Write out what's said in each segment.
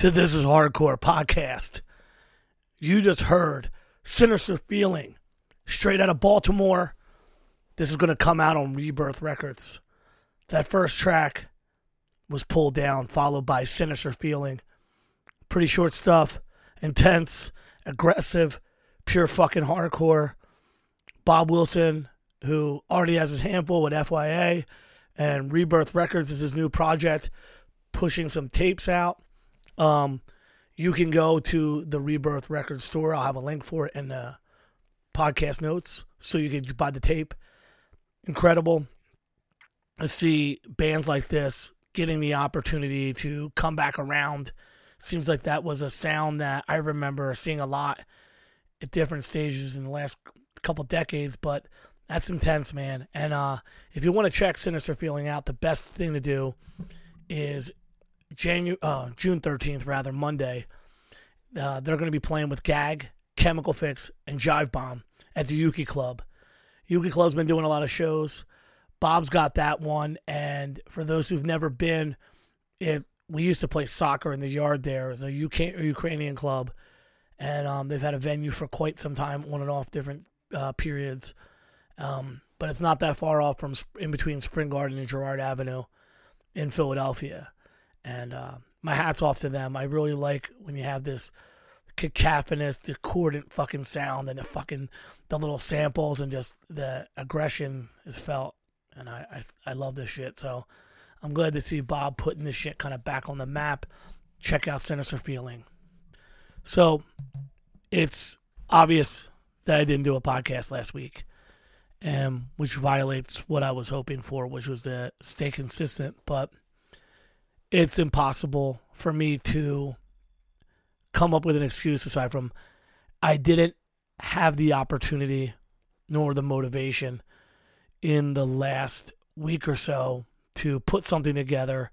to This Is Hardcore podcast. You just heard Sinister Feeling straight out of Baltimore. This is going to come out on Rebirth Records. That first track was pulled down, followed by Sinister Feeling. Pretty short stuff, intense, aggressive, pure fucking hardcore. Bob Wilson, who already has his handful with FYA, and Rebirth Records is his new project pushing some tapes out. Um, you can go to the Rebirth Record store. I'll have a link for it in the podcast notes so you can buy the tape. Incredible to see bands like this getting the opportunity to come back around. Seems like that was a sound that I remember seeing a lot at different stages in the last couple decades, but that's intense, man. And uh, if you want to check Sinister Feeling out, the best thing to do is Janu- uh, June 13th, rather, Monday. Uh, they're going to be playing with Gag, Chemical Fix, and Jive Bomb at the Ukie Club. Ukie Club's been doing a lot of shows. Bob's got that one. And for those who've never been, it we used to play soccer in the yard there. It was a UK, Ukrainian club. And um, they've had a venue for quite some time, on and off different uh, periods. Um, but it's not that far off from in between Spring Garden and Girard Avenue in Philadelphia. And uh, my hat's off to them. I really like when you have this cacophonous, discordant fucking sound and the fucking the little samples and just the aggression is felt. And I, I, I love this shit. So I'm glad to see Bob putting this shit kind of back on the map. Check out Sinister Feeling. So it's obvious that I didn't do a podcast last week, and which violates what I was hoping for, which was to stay consistent. But it's impossible for me to come up with an excuse aside from I didn't have the opportunity nor the motivation in the last week or so to put something together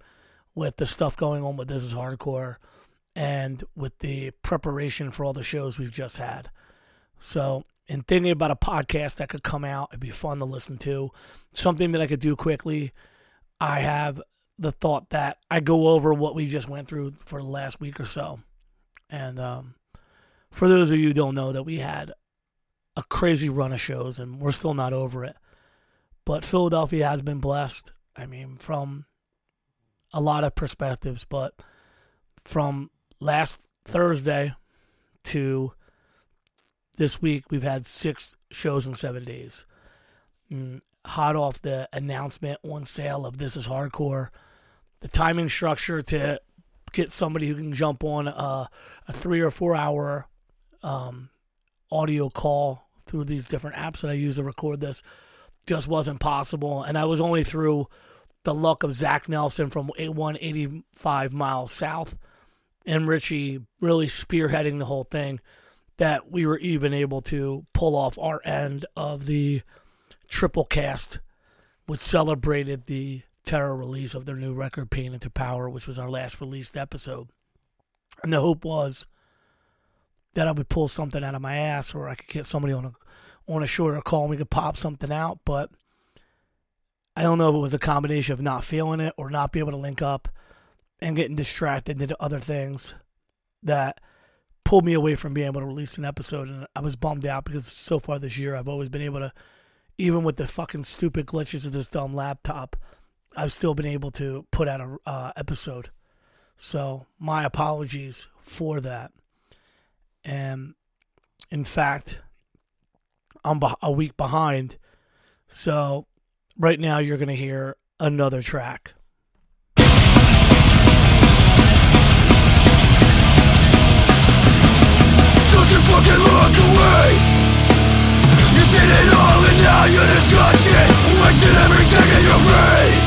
with the stuff going on with This Is Hardcore and with the preparation for all the shows we've just had. So, in thinking about a podcast that could come out, it'd be fun to listen to, something that I could do quickly. I have the thought that I go over what we just went through for the last week or so. And um, for those of you who don't know, that we had a crazy run of shows and we're still not over it. But Philadelphia has been blessed. I mean, from a lot of perspectives, but from last Thursday to this week, we've had six shows in seven days. And hot off the announcement on sale of This Is Hardcore, the timing structure to get somebody who can jump on a, a three or four hour um, audio call through these different apps that I use to record this just wasn't possible. And I was only through the luck of Zach Nelson from 185 miles south and Richie really spearheading the whole thing that we were even able to pull off our end of the triple cast, which celebrated the terror release of their new record, Pain into Power, which was our last released episode. And the hope was that I would pull something out of my ass or I could get somebody on a on a shorter call and we could pop something out, but I don't know if it was a combination of not feeling it or not being able to link up and getting distracted into other things that pulled me away from being able to release an episode. And I was bummed out because so far this year I've always been able to, even with the fucking stupid glitches of this dumb laptop, I've still been able to put out a uh, episode. So my apologies for that. And in fact, I'm a week behind. So right now you're going to hear another track. Don't you fucking look away You seen it all and now you're disgusted Wasting every second you're free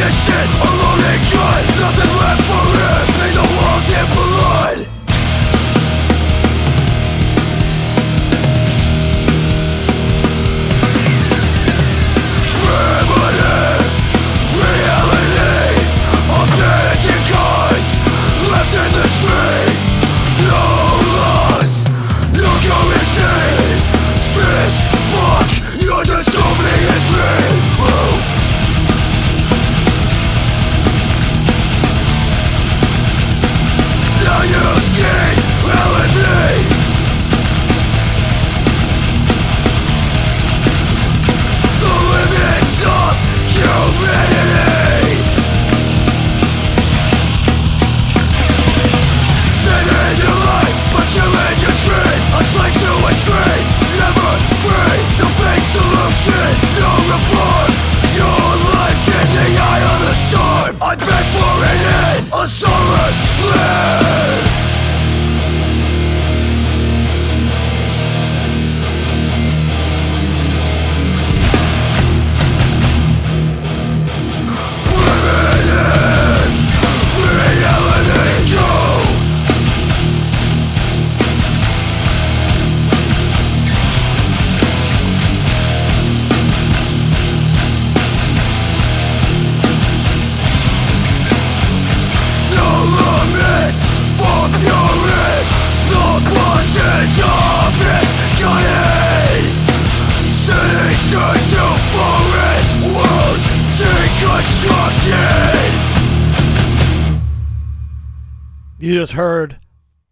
just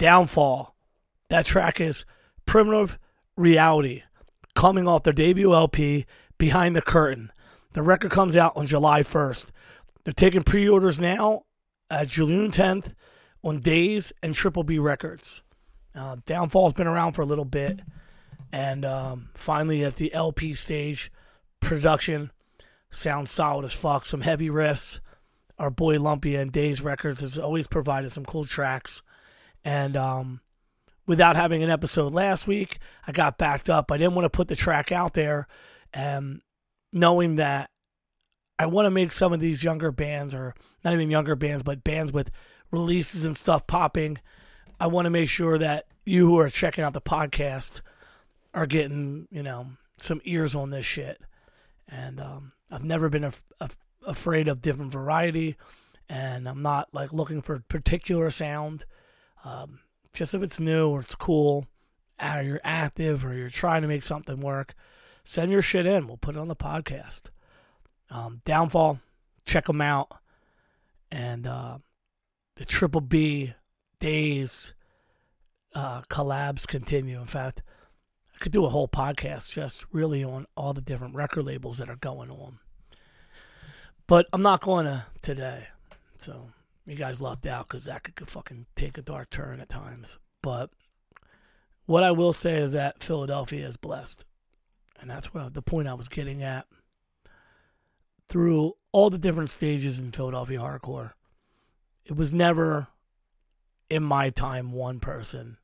Downfall. That track is Primitive Reality, coming off their debut LP, Behind the Curtain. The record comes out on July 1st. They're taking pre orders now at June 10th on Days and Triple B Records. Uh, Downfall's been around for a little bit, and um, finally at the LP stage, production sounds solid as fuck. Some heavy riffs, our boy Lumpy and Days Records has always provided some cool tracks. And um, without having an episode last week, I got backed up. I didn't want to put the track out there, and knowing that I want to make some of these younger bands, or not even younger bands, but bands with releases and stuff popping. I want to make sure that you who are checking out the podcast are getting, you know, some ears on this shit. And um, I've never been afraid of different variety, and I'm not like looking for a particular sound. Um, just if it's new or it's cool, or you're active or you're trying to make something work, send your shit in. We'll put it on the podcast. Um, Downfall, check them out, and uh, the Triple B Days uh, collabs continue. In fact, I could do a whole podcast just really on all the different record labels that are going on. But I'm not going to today. So you guys lucked out because that could fucking take a dark turn at times. But what I will say is that Philadelphia is blessed. And that's what the point I was getting at. Through all the different stages in Philadelphia hardcore, it was never in my time one person.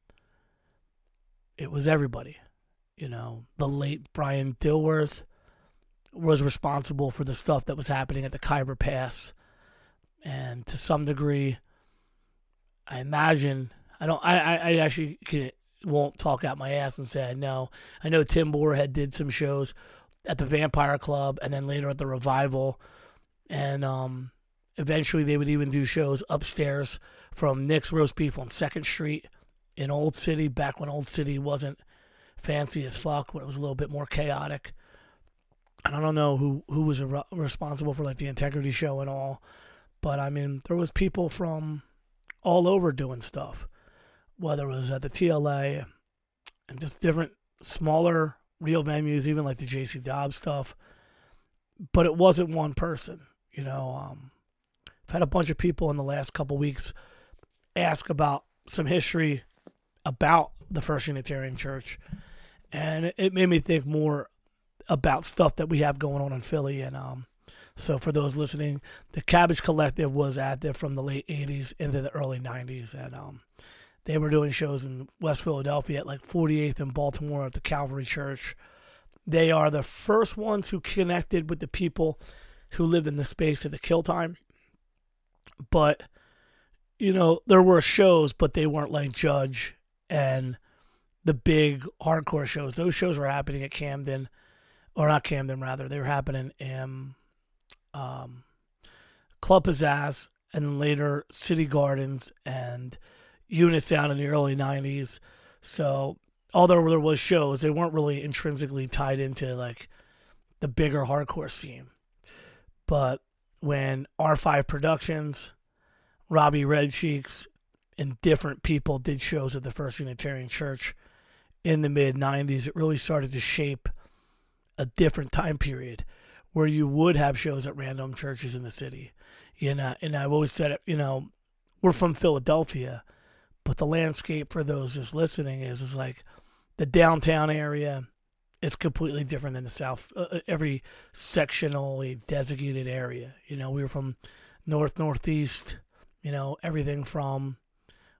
It was everybody. You know, the late Brian Dilworth was responsible for the stuff that was happening at the Khyber Pass. And to some degree, I imagine I don't I, I, I actually can, won't talk out my ass and say I know. I know Tim Moorhead did some shows at the Vampire Club and then later at the Revival. And um eventually they would even do shows upstairs from Nick's Roast Beef on Second Street in Old City, back when Old City wasn't fancy as fuck, when it was a little bit more chaotic. And I don't know who who was re- responsible for like the integrity show and all, but I mean there was people from all over doing stuff, whether it was at the TLA and just different smaller real venues, even like the JC Dobbs stuff. But it wasn't one person, you know. Um, I've had a bunch of people in the last couple weeks ask about some history about the First Unitarian Church, and it made me think more about stuff that we have going on in Philly. And um, so, for those listening, the Cabbage Collective was active from the late '80s into the early '90s, and um, they were doing shows in West Philadelphia at like 48th and Baltimore at the Calvary Church. They are the first ones who connected with the people who lived in the space of the kill time. But, you know, there were shows, but they weren't like Judge and the big hardcore shows. Those shows were happening at Camden, or not Camden, rather. They were happening in um, Club Pizzazz and later City Gardens and units down in the early 90s. So, although there was shows, they weren't really intrinsically tied into like the bigger hardcore scene. But when R5 Productions, Robbie Red Cheeks, and different people did shows at the First Unitarian Church in the mid 90s, it really started to shape a different time period where you would have shows at random churches in the city. You know, and I've always said you know, we're from Philadelphia, but the landscape for those just listening is is like the downtown area it's completely different than the south uh, every sectionally designated area you know we were from north northeast you know everything from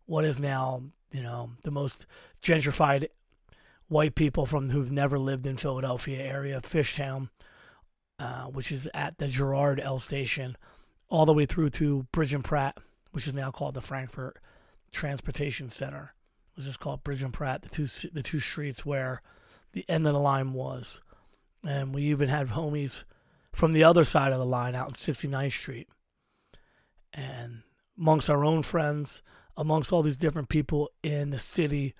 what is now you know the most gentrified white people from who've never lived in Philadelphia area Fishtown uh, which is at the Girard L station all the way through to Bridge and Pratt which is now called the Frankford Transportation Center it was just called Bridge and Pratt the two the two streets where the end of the line was. And we even had homies from the other side of the line out in 69th Street. And amongst our own friends, amongst all these different people in the city,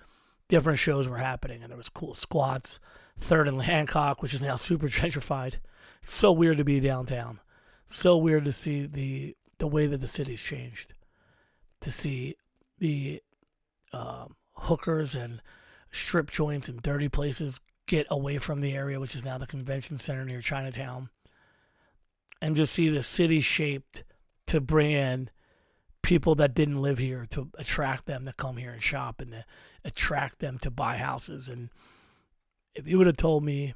different shows were happening. And there was cool squats, Third and Hancock, which is now super gentrified. It's so weird to be downtown. So weird to see the the way that the city's changed. To see the um, hookers and strip joints and dirty places get away from the area, which is now the convention center near Chinatown, and just see the city shaped to bring in people that didn't live here to attract them to come here and shop and to attract them to buy houses. And if you would have told me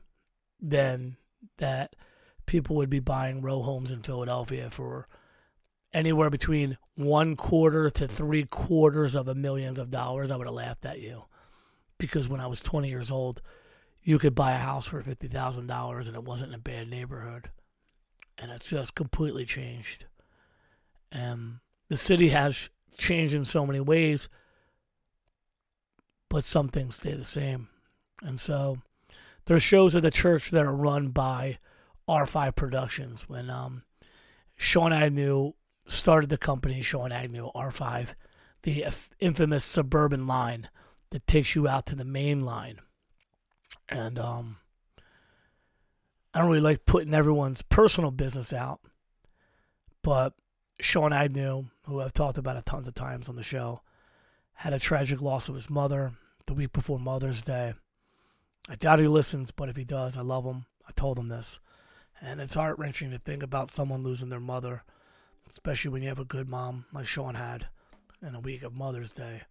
then that people would be buying row homes in Philadelphia for anywhere between one quarter to three quarters of a millions of dollars, I would have laughed at you because when I was 20 years old, you could buy a house for $50,000 and it wasn't in a bad neighborhood. And it's just completely changed. And the city has changed in so many ways, but some things stay the same. And so there's shows at the church that are run by R5 Productions. When um, Sean Agnew started the company, Sean Agnew, R5, the infamous suburban line that takes you out to the main line. And um, I don't really like putting everyone's personal business out, but Sean Agnew, who I've talked about a tons of times on the show, had a tragic loss of his mother the week before Mother's Day. I doubt he listens, but if he does, I love him. I told him this. And it's heart wrenching to think about someone losing their mother, especially when you have a good mom like Sean had in a week of Mother's Day.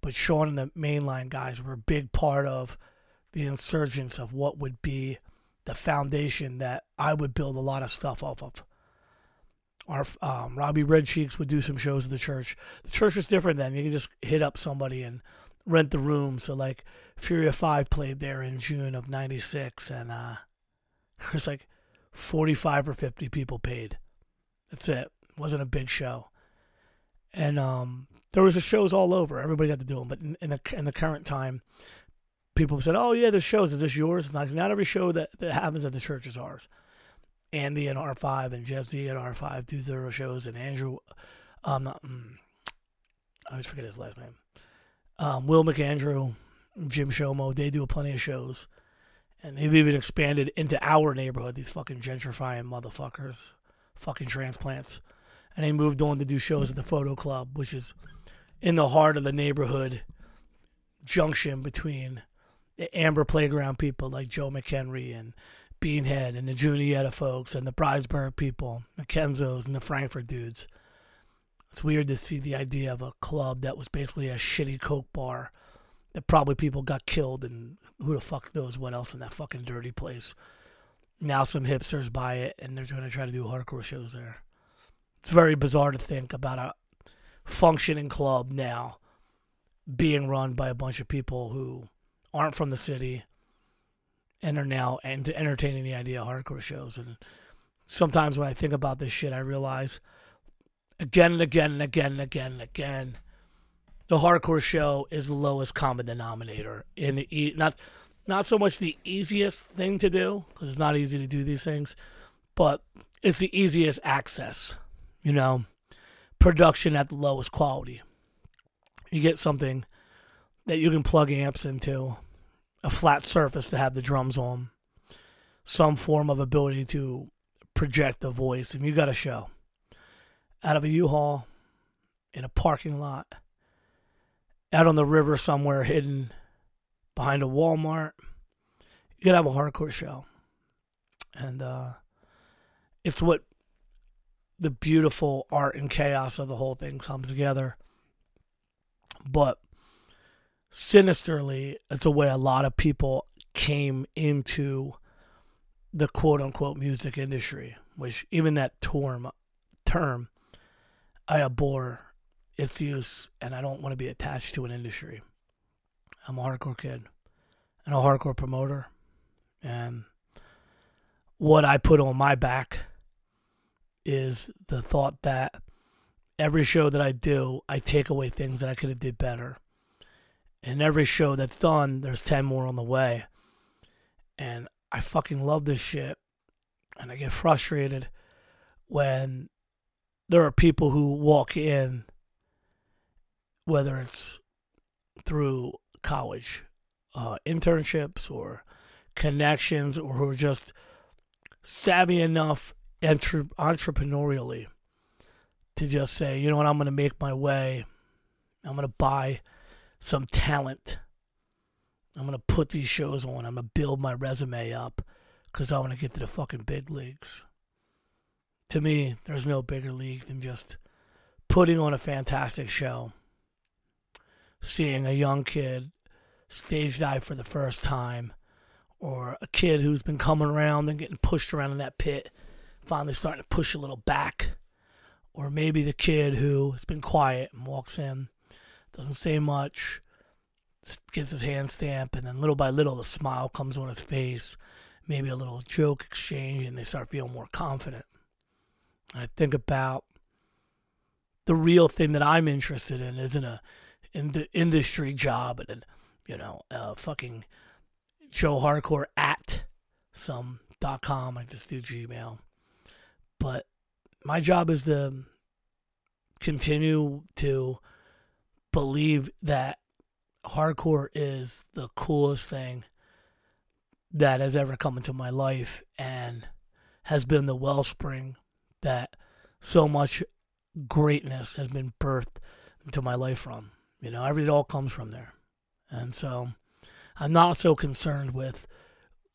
But Sean and the mainline guys were a big part of the insurgence of what would be the foundation that I would build a lot of stuff off of. our um, Robbie Red Cheeks would do some shows at the church. The church was different then. You could just hit up somebody and rent the room. So like Fury Five played there in June of '96, and uh, it was like 45 or 50 people paid. That's it. it wasn't a big show, and um, there was shows all over. Everybody got to do them. But in, in the in the current time, people said, "Oh yeah, there's shows. Is this yours?" It's not not every show that, that happens at the church is ours. Andy and R5 and Jesse and R5 do their shows, and Andrew, um, not, mm, I always forget his last name. Um, Will McAndrew, Jim Shomo, they do plenty of shows, and they've even expanded into our neighborhood. These fucking gentrifying motherfuckers, fucking transplants, and they moved on to do shows at the Photo Club, which is in the heart of the neighborhood junction between the Amber Playground people like Joe McHenry and Beanhead and the Juniata folks and the Bridesburg people, the Kenzos and the Frankford dudes. It's weird to see the idea of a club that was basically a shitty Coke bar that probably people got killed and who the fuck knows what else in that fucking dirty place. Now some hipsters buy it and they're going to try to do hardcore shows there. It's very bizarre to think about a functioning club now being run by a bunch of people who aren't from the city and are now and entertaining the idea of hardcore shows. And sometimes when I think about this shit, I realize again and again and again and again and again, the hardcore show is the lowest common denominator in the not not so much the easiest thing to do because it's not easy to do these things, but it's the easiest access. You know, production at the lowest quality. You get something that you can plug amps into a flat surface to have the drums on, some form of ability to project the voice, and you got a show out of a U-Haul in a parking lot, out on the river somewhere hidden behind a Walmart. You could have a hardcore show, and uh, it's what the beautiful art and chaos of the whole thing comes together. But sinisterly, it's a way a lot of people came into the quote unquote music industry, which even that term, term I abhor its use and I don't want to be attached to an industry. I'm a hardcore kid and a hardcore promoter. And what I put on my back is the thought that every show that I do, I take away things that I could have did better and every show that's done, there's 10 more on the way. And I fucking love this shit. And I get frustrated when there are people who walk in, whether it's through college uh, internships or connections, or who are just savvy enough entre- entrepreneurially to just say, you know what, I'm going to make my way. I'm going to buy some talent. I'm going to put these shows on. I'm going to build my resume up because I want to get to the fucking big leagues. To me, there's no bigger league than just putting on a fantastic show, seeing a young kid stage dive for the first time, or a kid who's been coming around and getting pushed around in that pit, finally starting to push a little back, or maybe the kid who has been quiet and walks in doesn't say much, gets his hand stamp, and then little by little the smile comes on his face, maybe a little joke exchange, and they start feeling more confident. I think about the real thing that I'm interested in isn't a in the industry job and you know uh, fucking Joe Hardcore at some dot com. I just do Gmail, but my job is to continue to believe that hardcore is the coolest thing that has ever come into my life and has been the wellspring that so much greatness has been birthed into my life from. You know, it all comes from there. And so I'm not so concerned with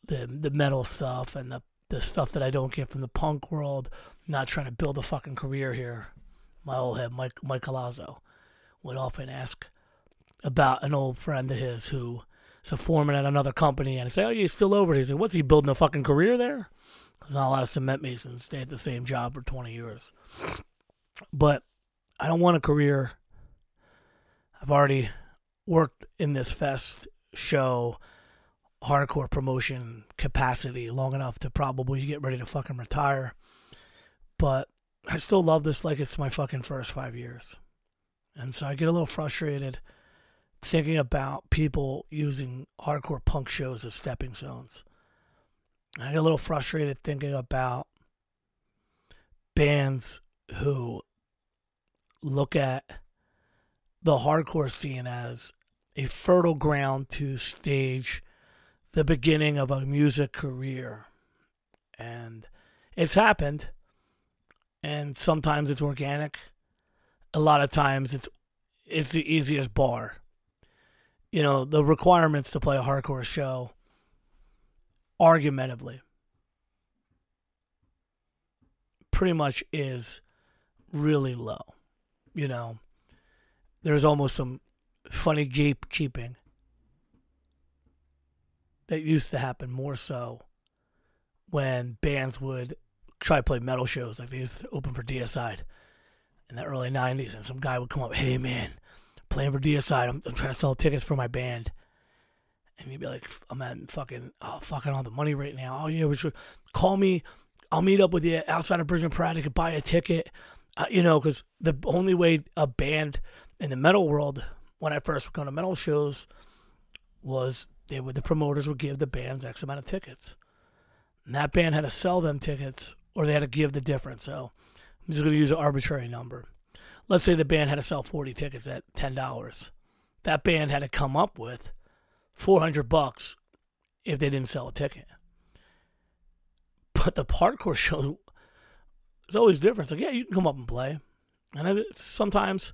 the the metal stuff and the the stuff that I don't get from the punk world. I'm not trying to build a fucking career here. My old head, Mike Mike Colazzo would often ask about an old friend of his who is a foreman at another company and I say, Oh, you still over? He said, What's he building a fucking career there? There's not a lot of cement masons stay at the same job for 20 years. But I don't want a career. I've already worked in this fest show hardcore promotion capacity long enough to probably get ready to fucking retire. But I still love this like it's my fucking first five years. And so I get a little frustrated thinking about people using hardcore punk shows as stepping stones. I get a little frustrated thinking about bands who look at the hardcore scene as a fertile ground to stage the beginning of a music career. And it's happened. And sometimes it's organic. A lot of times it's it's the easiest bar. You know, the requirements to play a hardcore show argumentatively pretty much is really low. You know, there's almost some funny gatekeeping that used to happen more so when bands would try to play metal shows like they used to open for DSI in the early 90s and some guy would come up hey man playing for DSI I'm, I'm trying to sell tickets for my band. And you'd be like i'm at fucking oh fucking all the money right now. Oh yeah we should call me i'll meet up with you outside of Bridgman you could buy a ticket. Uh, you know because the only way a band in the metal world when i first go to metal shows was they would the promoters would give the bands X amount of tickets. And that band had to sell them tickets or they had to give the difference. So I'm just gonna use an arbitrary number. Let's say the band had to sell forty tickets at ten dollars. That band had to come up with four hundred bucks if they didn't sell a ticket. But the hardcore show is always different. It's like, yeah, you can come up and play. And sometimes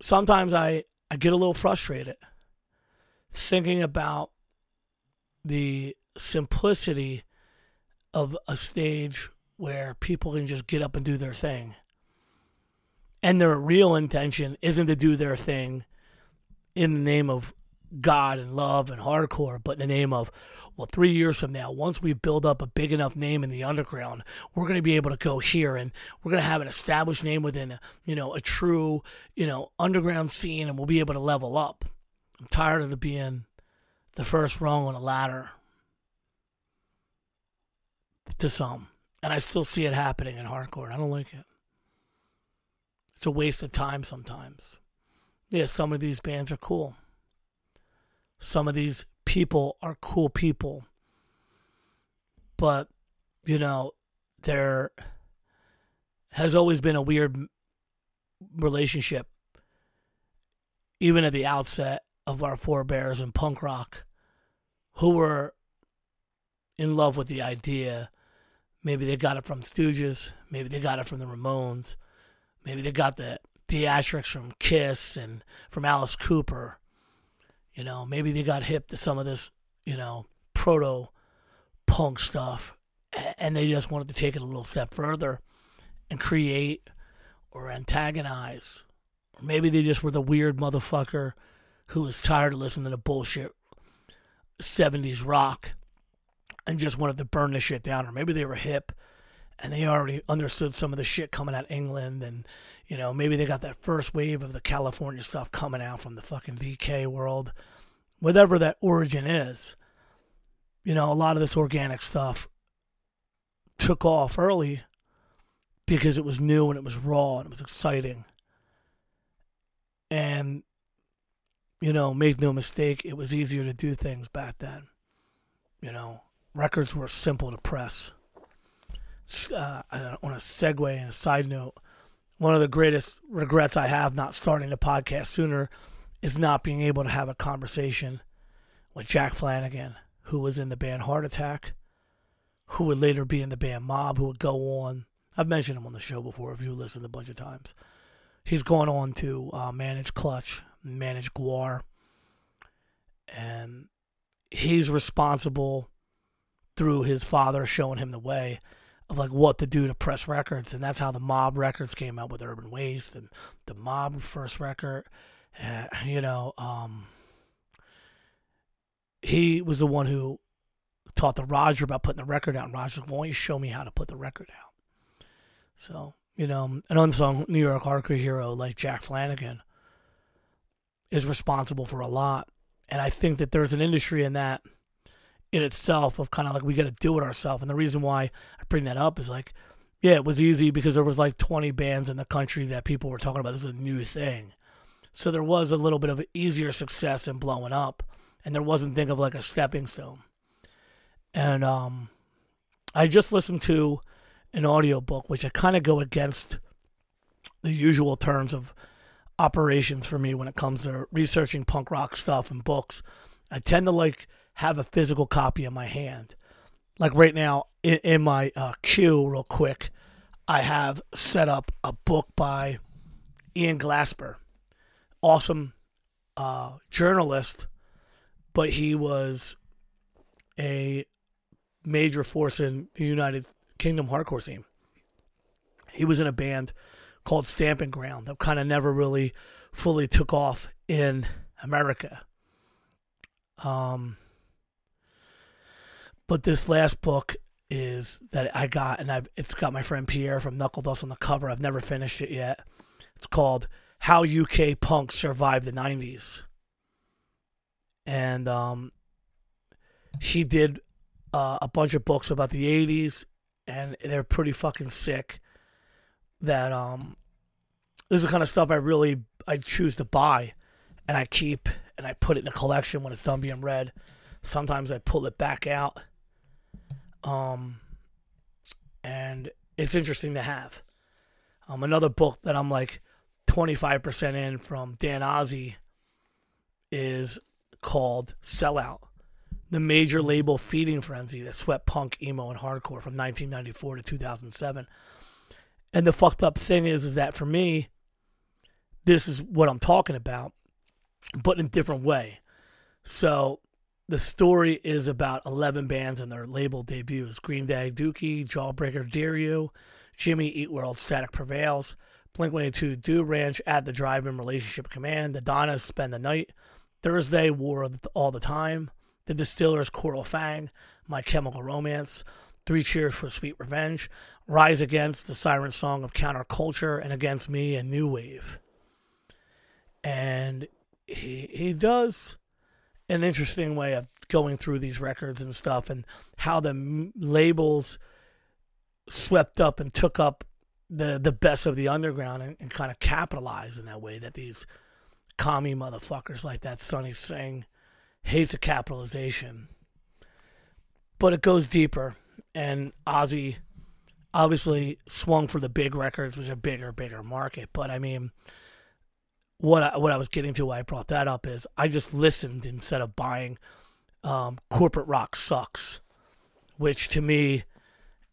sometimes I, I get a little frustrated thinking about the simplicity of a stage where people can just get up and do their thing. And their real intention isn't to do their thing in the name of God and love and hardcore, but in the name of, well, three years from now, once we build up a big enough name in the underground, we're going to be able to go here and we're going to have an established name within, you know, a true, you know, underground scene and we'll be able to level up. I'm tired of the being the first rung on a ladder to some. And I still see it happening in hardcore. I don't like it. It's a waste of time sometimes. Yeah, some of these bands are cool. Some of these people are cool people. But, you know, there has always been a weird relationship, even at the outset, of our forebears in punk rock who were in love with the idea. Maybe they got it from Stooges, maybe they got it from the Ramones, maybe they got the theatrics from Kiss and from Alice Cooper. You know, maybe they got hip to some of this, you know, proto punk stuff and they just wanted to take it a little step further and create or antagonize. Or maybe they just were the weird motherfucker who was tired of listening to bullshit 70s rock and just wanted to burn the shit down. Or maybe they were hip and they already understood some of the shit coming out of England and you know maybe they got that first wave of the California stuff coming out from the fucking VK world whatever that origin is you know a lot of this organic stuff took off early because it was new and it was raw and it was exciting and you know, make no mistake, it was easier to do things back then. You know, records were simple to press. Uh, on a segue and a side note, one of the greatest regrets I have not starting the podcast sooner is not being able to have a conversation with Jack Flanagan, who was in the band Heart Attack, who would later be in the band Mob, who would go on. I've mentioned him on the show before if you listened a bunch of times. He's gone on to uh, manage Clutch manage GWAR. And he's responsible through his father showing him the way of like what to do to press records. And that's how the mob records came out with Urban Waste and the mob first record. Uh, you know, um, he was the one who talked to Roger about putting the record out. And Roger's like, why don't you show me how to put the record out? So, you know, an unsung New York hardcore hero like Jack Flanagan is responsible for a lot. And I think that there's an industry in that in itself of kind of like we got to do it ourselves. And the reason why I bring that up is like, yeah, it was easy because there was like 20 bands in the country that people were talking about. This is a new thing. So there was a little bit of easier success in blowing up. And there wasn't think of like a stepping stone. And um, I just listened to an audiobook, which I kind of go against the usual terms of operations for me when it comes to researching punk rock stuff and books. I tend to like have a physical copy in my hand. Like right now in, in my uh, queue, real quick, I have set up a book by Ian Glasper, awesome uh, journalist, but he was a major force in the United Kingdom hardcore scene. He was in a band called Stamping Ground that kind of never really fully took off in America. Um, but this last book is that I got, and I've it's got my friend Pierre from Knuckle Dust on the cover. I've never finished it yet. It's called "How UK Punk Survived the '90s," and um, he did uh, a bunch of books about the '80s, and they're pretty fucking sick. That um, this is the kind of stuff I really I choose to buy, and I keep and I put it in a collection when it's done being read. Sometimes I pull it back out um, and it's interesting to have. Um, another book that I'm like 25% in from Dan Ozzi is called Sellout, the major label feeding frenzy that swept punk, emo, and hardcore from 1994 to 2007. And the fucked up thing is, is that for me, this is what I'm talking about, but in a different way. So the story is about 11 bands and their label debuts Green Day, Dookie, Jawbreaker, Dear You, Jimmy Eat World, Static Prevails, Blink 182, Dude Ranch, At the Drive In Relationship Command, The Donnas, Spend the Night, Thursday, War All the Time, The Distillers, Coral Fang, My Chemical Romance, Three Cheers for Sweet Revenge, Rise Against, The Siren Song of Counterculture, and Against Me and New Wave. And he, he does an interesting way of going through these records and stuff and how the labels swept up and took up the the best of the underground and, and kind of capitalized in that way that these commie motherfuckers like that Sonny Singh hates the capitalization. But it goes deeper and Ozzi obviously swung for the big records, which is a bigger, bigger market. But I mean what I, what I was getting to why I brought that up is I just listened instead of buying um, corporate rock sucks, which to me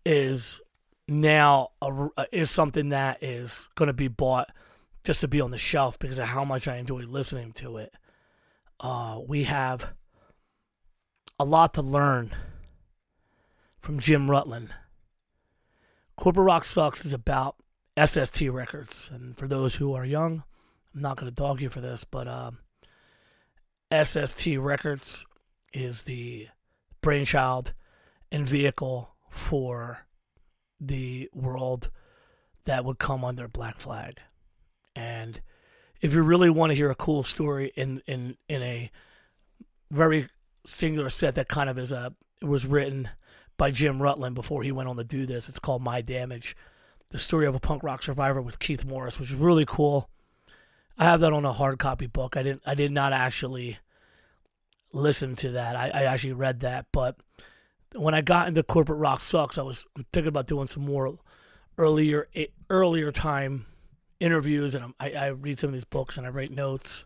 is now a, is something that is going to be bought just to be on the shelf because of how much I enjoy listening to it. Uh, we have a lot to learn from Jim Ruland. Corporate Rock Sucks is about SST Records, and for those who are young, I'm not going to dog you for this, but um, SST Records is the brainchild and vehicle for the world that would come under Black Flag. And if you really want to hear a cool story in in in a very singular set that kind of is a was written by Jim Ruland before he went on to do this. It's called My Damage, the story of a punk rock survivor with Keith Morris, which is really cool. I have that on a hard copy book. I didn't. I did not actually listen to that. I, I actually read that, but when I got into corporate rock sucks, I was thinking about doing some more earlier eh, earlier time interviews, and I, I read some of these books and I write notes.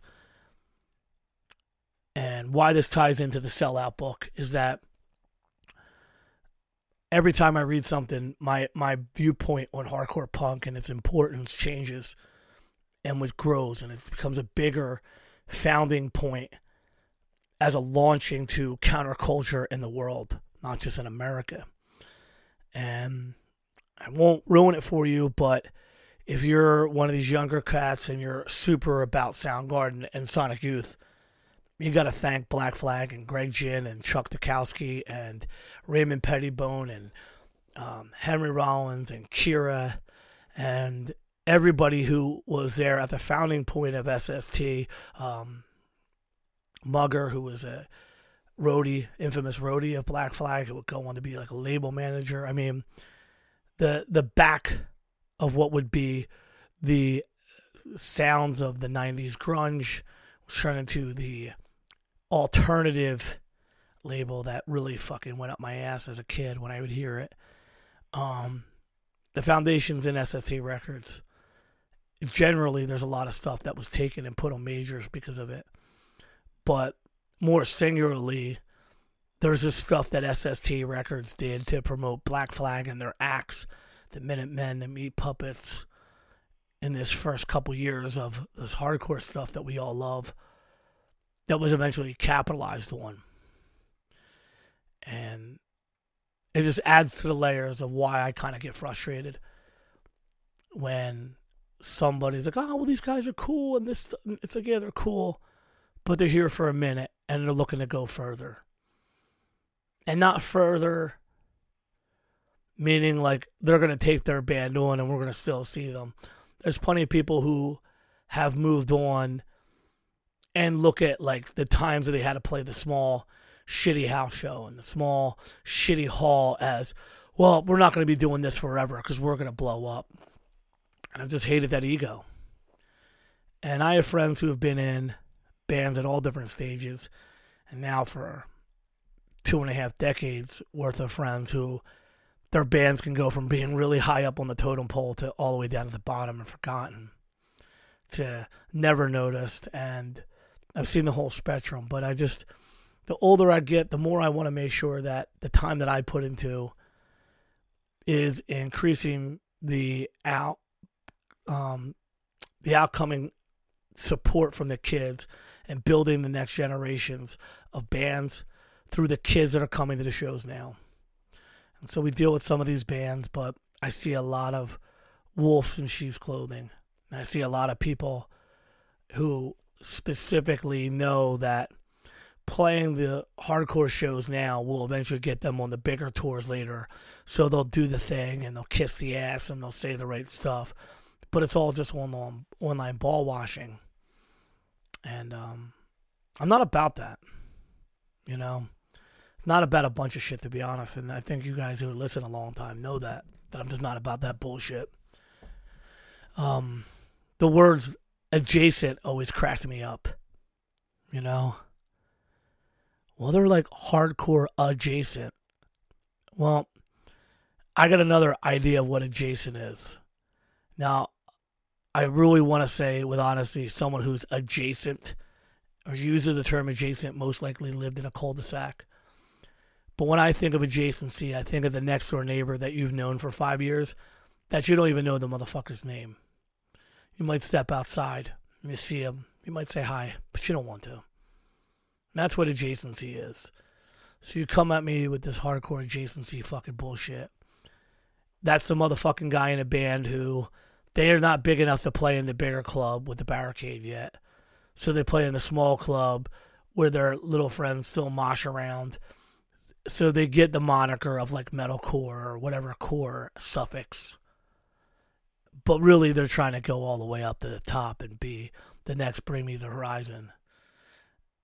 And why this ties into the sellout book is that every time I read something, my my viewpoint on hardcore punk and its importance changes and which grows and it becomes a bigger founding point as a launching to counterculture in the world, not just in America. And I won't ruin it for you, but if you're one of these younger cats and you're super about Soundgarden and Sonic Youth, you got to thank Black Flag and Greg Ginn and Chuck Dukowski and Raymond Pettibon and um, Henry Rollins and Kira and everybody who was there at the founding point of SST. Um, Mugger, who was a roadie, infamous roadie of Black Flag, who would go on to be like a label manager. I mean, the the back of what would be the sounds of the '90s grunge turned into the alternative label that really fucking went up my ass as a kid when I would hear it. Um, the foundations in SST Records. Generally, there's a lot of stuff that was taken and put on majors because of it. But more singularly, there's this stuff that SST Records did to promote Black Flag and their acts, the Minutemen, the Meat Puppets, in this first couple years of this hardcore stuff that we all love, that was eventually capitalized on. And it just adds to the layers of why I kind of get frustrated when somebody's like, oh, well, these guys are cool, and this, it's like, yeah, they're cool, but they're here for a minute and they're looking to go further. And not further, meaning like they're to take their band on and we're to still see them. There's plenty of people who have moved on and look at like the times that they had to play the small shitty house show and the small shitty hall as well we're not going to be doing this forever because we're going to blow up and i've just hated that ego. And i have friends who have been in bands at all different stages and now for two and a half decades worth of friends who their bands can go from being really high up on the totem pole to all the way down to the bottom and forgotten to never noticed. And i've seen the whole spectrum but i just the older I get, the more I want to make sure that the time that I put into is increasing the out um, the outcoming support from the kids and building the next generations of bands through the kids that are coming to the shows now. And so we deal with some of these bands, but I see a lot of wolves in sheep's clothing. And I see a lot of people who specifically know that playing the hardcore shows now will eventually get them on the bigger tours later. So they'll do the thing and they'll kiss the ass and they'll say the right stuff. But it's all just online online ball washing. And um, I'm not about that. You know, not about a bunch of shit to be honest. And I think you guys who listen a long time know that that I'm just not about that bullshit. Um, the words adjacent always cracked me up. You know well, they're like hardcore adjacent. Well, I got another idea of what adjacent is. Now, I really want to say with honesty, someone who's adjacent or uses the term adjacent most likely lived in a cul-de-sac. But when I think of adjacency, I think of the next door neighbor that you've known for five years that you don't even know the motherfucker's name. You might step outside, and you see him, you might say hi, but you don't want to. That's what adjacency is. So you come at me with this hardcore adjacency fucking bullshit. That's the motherfucking guy in a band who they are not big enough to play in the bigger club with the barricade yet. So they play in the small club where their little friends still mosh around. So they get the moniker of like metalcore or whatever core suffix. But really they're trying to go all the way up to the top and be the next Bring Me the Horizon.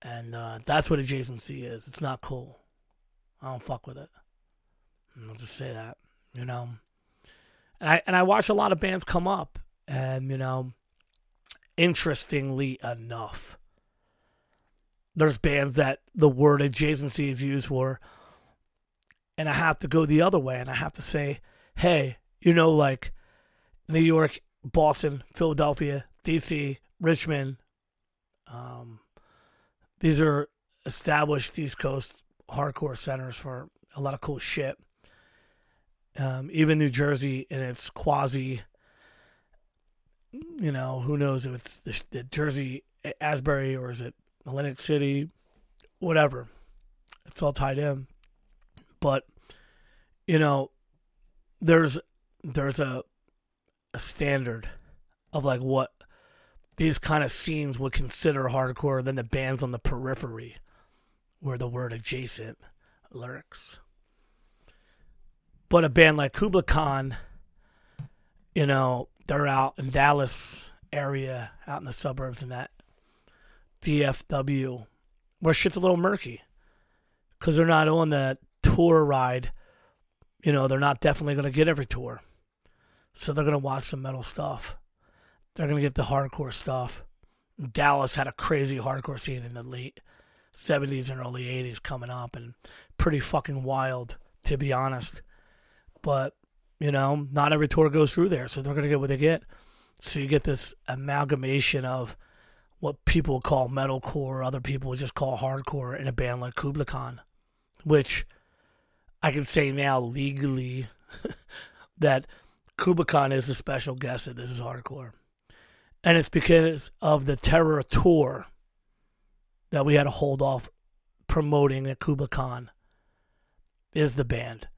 And uh, that's what adjacency is. It's not cool. I don't fuck with it. I'll just say that, you know. And I and I watch a lot of bands come up, and you know, interestingly enough, there's bands that the word adjacency is used for, and I have to go the other way, and I have to say, hey, you know, like New York, Boston, Philadelphia, D.C., Richmond, um, these are established East Coast hardcore centers for a lot of cool shit. Um, even New Jersey and its quasi, you know, who knows if it's the, the Jersey Asbury or is it Atlantic City, whatever. It's all tied in. But, you know, there's there's a a standard of like what these kind of scenes would consider hardcore than the bands on the periphery where the word adjacent lurks. But a band like Kublai Khan, you know, they're out in Dallas area, out in the suburbs and that DFW, where shit's a little murky. Because they're not on the tour ride. You know, they're not definitely going to get every tour. So they're going to watch some metal stuff. They're going to get the hardcore stuff. Dallas had a crazy hardcore scene in the late 70s and early 80s coming up and pretty fucking wild, to be honest. But, you know, not every tour goes through there, so they're going to get what they get. So you get this amalgamation of what people call metalcore, other people just call hardcore in a band like Kublai Khan, which I can say now legally that Khan is a special guest that this is hardcore. And it's because of the Terror Tour that we had to hold off promoting at Kublai Khan is the band.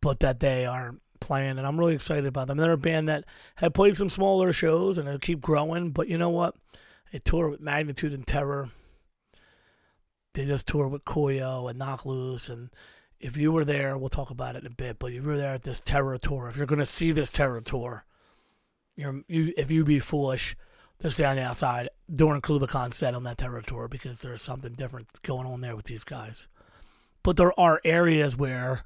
But that they are playing, and I'm really excited about them. They're a band that had played some smaller shows and they keep growing. But you know what? They tour with Magnitude and Terror. They just tour with Koyo and Knocked Loose. And if you were there, we'll talk about it in a bit. But if you were there at this Terror tour, if you're going to see this Terror tour, you're you if you be foolish to stand outside during Khan set on that Terror tour because there's something different going on there with these guys. But there are areas where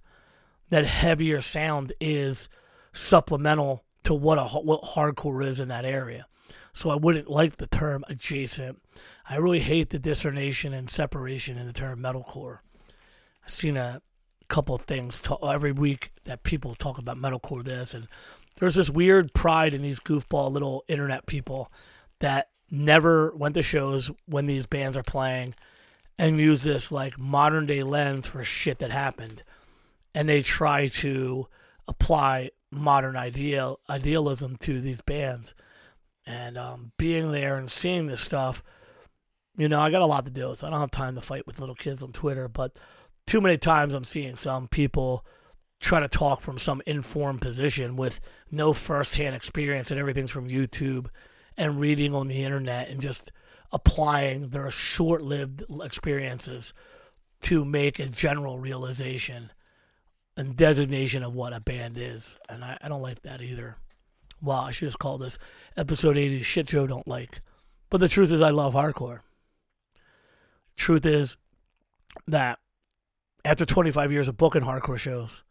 that heavier sound is supplemental to what a what hardcore is in that area. So I wouldn't like the term adjacent. I really hate the discernation and separation in the term metalcore. I've seen a couple things every week that people talk about metalcore this, and there's this weird pride in these goofball little internet people that never went to shows when these bands are playing and use this like modern day lens for shit that happened and they try to apply modern ideal idealism to these bands. And um, being there and seeing this stuff you know i got a lot to do so i don't have time to fight with little kids on twitter but too many times i'm seeing some people try to talk from some informed position with no firsthand experience and everything's from youtube and reading on the internet and just applying their short-lived experiences to make a general realization and designation of what a band is. And I, I don't like that either. Wow, I should just call this episode 80 Shit Joe Don't Like. But the truth is, I love hardcore. Truth is that after 25 years of booking hardcore shows,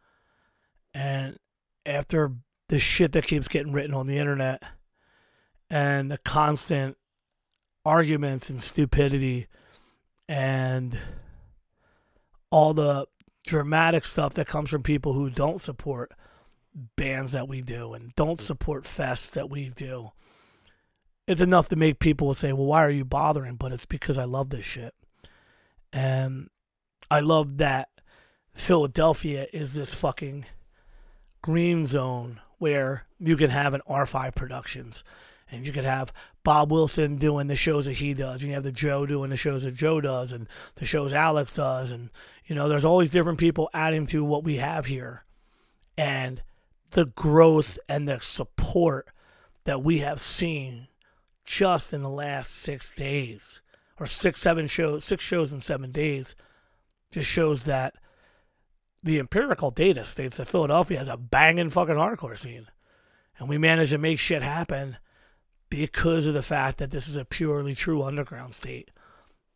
and after the shit that keeps getting written on the internet, and the constant arguments and stupidity, and all the dramatic stuff that comes from people who don't support bands that we do and don't support fests that we do. It's enough to make people say, well, why are you bothering? But it's because I love this shit. And I love that Philadelphia is this fucking green zone where you can have an R5 Productions and you could have Bob Wilson doing the shows that he does, and you have the Joe doing the shows that Joe does, and the shows Alex does, and you know, there's always different people adding to what we have here, and the growth and the support that we have seen just in the last six days, or six, seven shows, six shows in seven days, just shows that the empirical data states that Philadelphia has a banging fucking hardcore scene. And we managed to make shit happen because of the fact that this is a purely true underground state.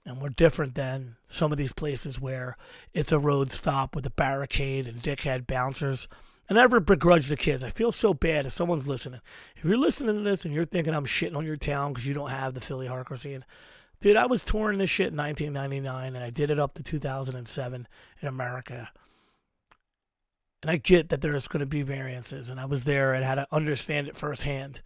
And we're different than some of these places where it's a road stop with a barricade and dickhead bouncers. And I never begrudge the kids. I feel so bad if someone's listening. If you're listening to this and you're thinking I'm shitting on your town because you don't have the Philly hardcore scene, dude, I was touring this shit in 1999 and I did it up to 2007 in America. And I get that there's going to be variances, and I was there and had to understand it firsthand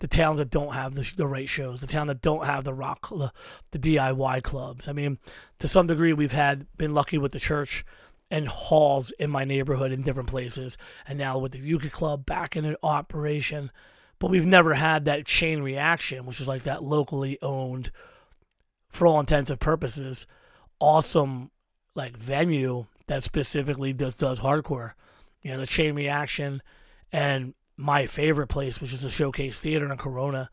the towns that don't have the, the right shows, the town that don't have the rock, the, the DIY clubs. I mean, to some degree, we've had been lucky with the church and halls in my neighborhood in different places, and now with the Ukie Club back in operation. But we've never had that chain reaction, which is like that locally owned, for all intents and purposes, awesome like venue that specifically does does hardcore. You know, the chain reaction and my favorite place, which is the Showcase Theater in Corona.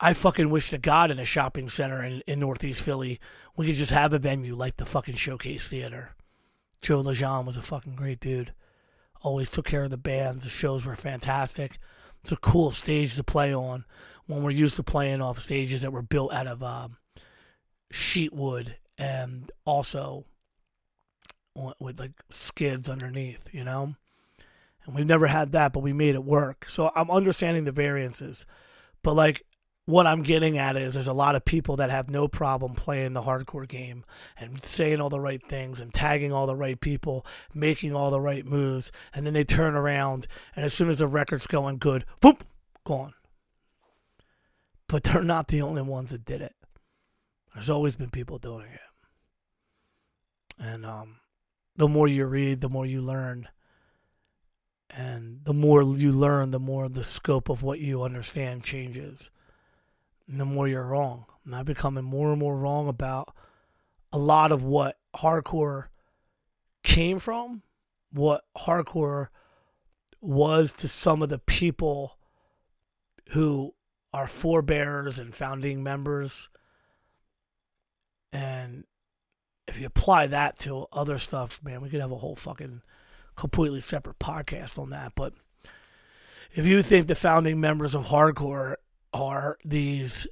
I fucking wish to God in a shopping center in, in Northeast Philly we could just have a venue like the fucking Showcase Theater. Joe Lejean was a fucking great dude. Always took care of the bands. The shows were fantastic. It's a cool stage to play on when we're used to playing off stages that were built out of um, sheet wood and also with like skids underneath, you know? And we've never had that, but we made it work. So I'm understanding the variances. But like what I'm getting at is there's a lot of people that have no problem playing the hardcore game and saying all the right things and tagging all the right people, making all the right moves, and then they turn around and as soon as the record's going good, boom, gone. But they're not the only ones that did it. There's always been people doing it. And um, the more you read, the more you learn. And the more you learn, the more the scope of what you understand changes the more you're wrong. And I'm becoming more and more wrong about a lot of what hardcore came from, what hardcore was to some of the people who are forebears and founding members. And if you apply that to other stuff, man, we could have a whole fucking completely separate podcast on that. But if you think the founding members of hardcore are these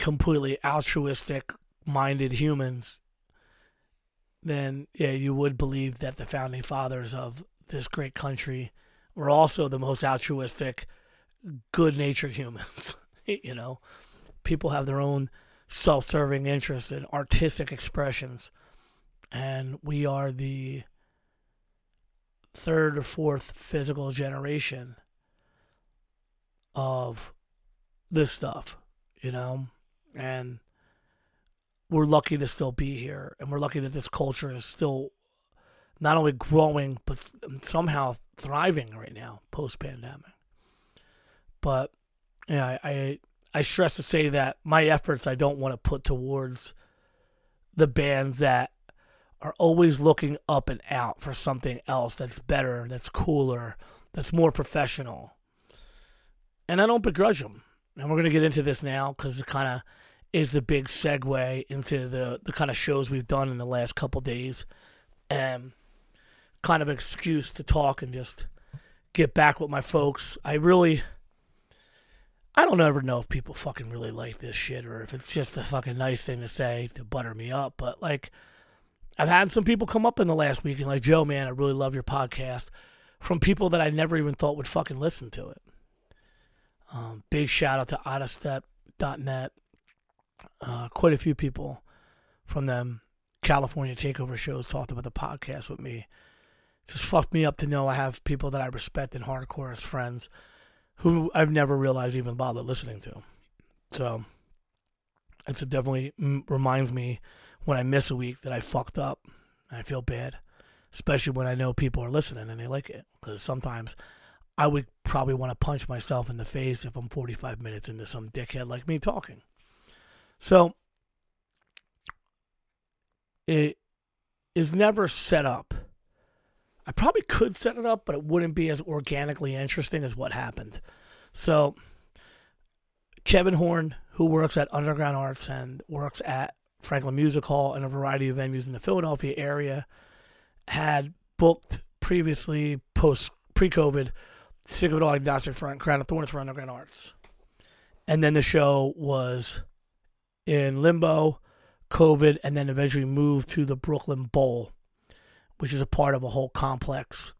completely altruistic minded humans, then yeah, you would believe that the founding fathers of this great country were also the most altruistic, good natured humans. you know, people have their own self serving interests and artistic expressions. And we are the third or fourth physical generation of this stuff, you know? And we're lucky to still be here. And we're lucky that this culture is still not only growing, but somehow thriving right now post pandemic. But yeah, I, I I stress to say that my efforts I don't want to put towards the bands that are always looking up and out for something else that's better, that's cooler, that's more professional. And I don't begrudge them and we're going to get into this now because it kind of is the big segue into the, the kind of shows we've done in the last couple days and kind of an excuse to talk and just get back with my folks. I really, I don't ever know if people fucking really like this shit or if it's just a fucking nice thing to say to butter me up, but like, I've had some people come up in the last week and like, Joe, man, I really love your podcast from people that I never even thought would fucking listen to it. Um, big shout out to Ottastep.net. Uh, quite a few people from them California takeover shows talked about the podcast with me. Just fucked me up to know I have people that I respect and hardcore as friends who I've never realized even bothered listening to. So it's definitely reminds me when I miss a week that I fucked up. I feel bad, especially when I know people are listening and they like it. Because sometimes I would probably want to punch myself in the face if I'm 45 minutes into some dickhead like me talking. So it is never set up. I probably could set it up, but it wouldn't be as organically interesting as what happened. So Kevin Horn, who works at Underground Arts and works at Franklin Music Hall and a variety of venues in the Philadelphia area, had booked previously post of It All Agnostic Front, Crown of Thorns for Underground Arts. And then the show was in limbo, COVID, and then eventually moved to the Brooklyn Bowl, which is a part of a whole complex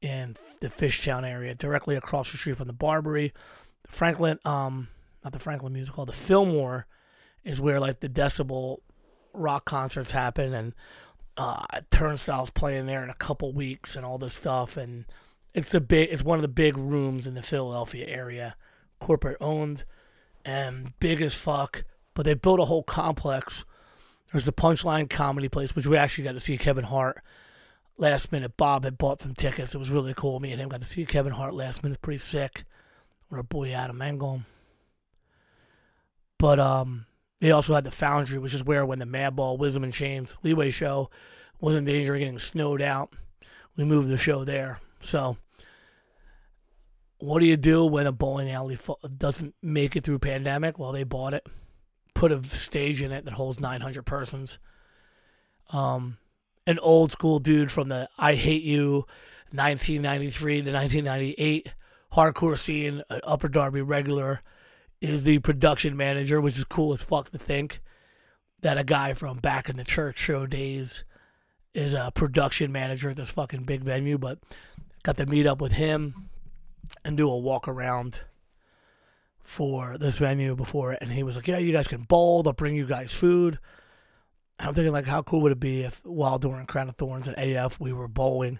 in the Fishtown area, directly across the street from the Barbary. Franklin, um, not the Franklin Music Hall, the Fillmore is where like the Decibel rock concerts happen, and uh, Turnstile's playing there in a couple weeks, and all this stuff, and it's the big. It's one of the big rooms in the Philadelphia area, corporate owned, and big as fuck. But they built a whole complex. There's the Punchline Comedy Place, which we actually got to see Kevin Hart last minute. Bob had bought some tickets. It was really cool. Me and him got to see Kevin Hart last minute. Pretty sick. With our boy Adam Mangum. But um, they also had the Foundry, which is where when the Madball Wisdom in Chains Leeway show was in danger of getting snowed out, we moved the show there. So what do you do when a bowling alley fo- doesn't make it through pandemic? Well, they bought it, put a stage in it that holds 900 persons. Um, an old school dude from the I Hate You 1993 to 1998 hardcore scene, an Upper Darby regular, is the production manager, which is cool as fuck to think that a guy from back in the church show days is a production manager at this fucking big venue. But got to meet up with him and do a walk around for this venue before it. And he was like, Yeah, you guys can bowl. They'll bring you guys food. I'm thinking, like, how cool would it be if while during Crown of Thorns and AF we were bowling?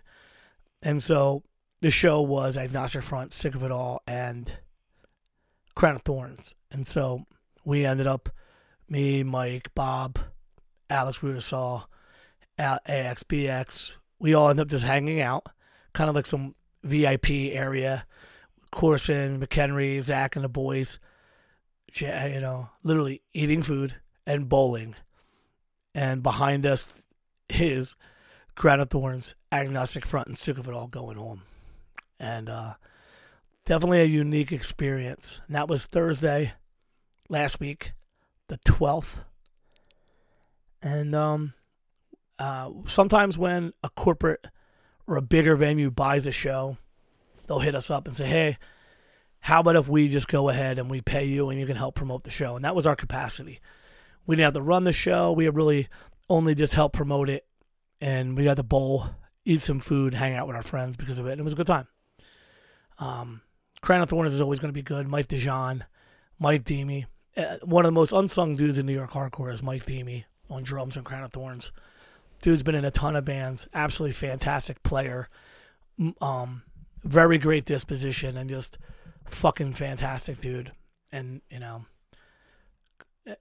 And so the show was Agnostic Front, Sick of It All, and Crown of Thorns. And so we ended up, me, Mike, Bob, Alex Rudisaw, AXBX, we all ended up just hanging out, kind of like some VIP area. Corson, McHenry, Zach, and the boys, you know, literally eating food and bowling. And behind us is Crown of Thorns, Agnostic Front, and Sick of It All going on. And uh, definitely a unique experience. And that was Thursday last week, the 12th. And um, uh, sometimes when a corporate or a bigger venue buys a show, they'll hit us up and say, hey, how about if we just go ahead and we pay you and you can help promote the show? And that was our capacity. We didn't have to run the show. We really only just helped promote it. And we got to bowl, eat some food, hang out with our friends because of it. And it was a good time. Um, Crown of Thorns is always going to be good. Mike DeJean, Mike Deemy. Uh, one of the most unsung dudes in New York hardcore is Mike Deemy on drums and Crown of Thorns. Dude's been in a ton of bands. Absolutely fantastic player. Um, very great disposition and just fucking fantastic dude. And you know,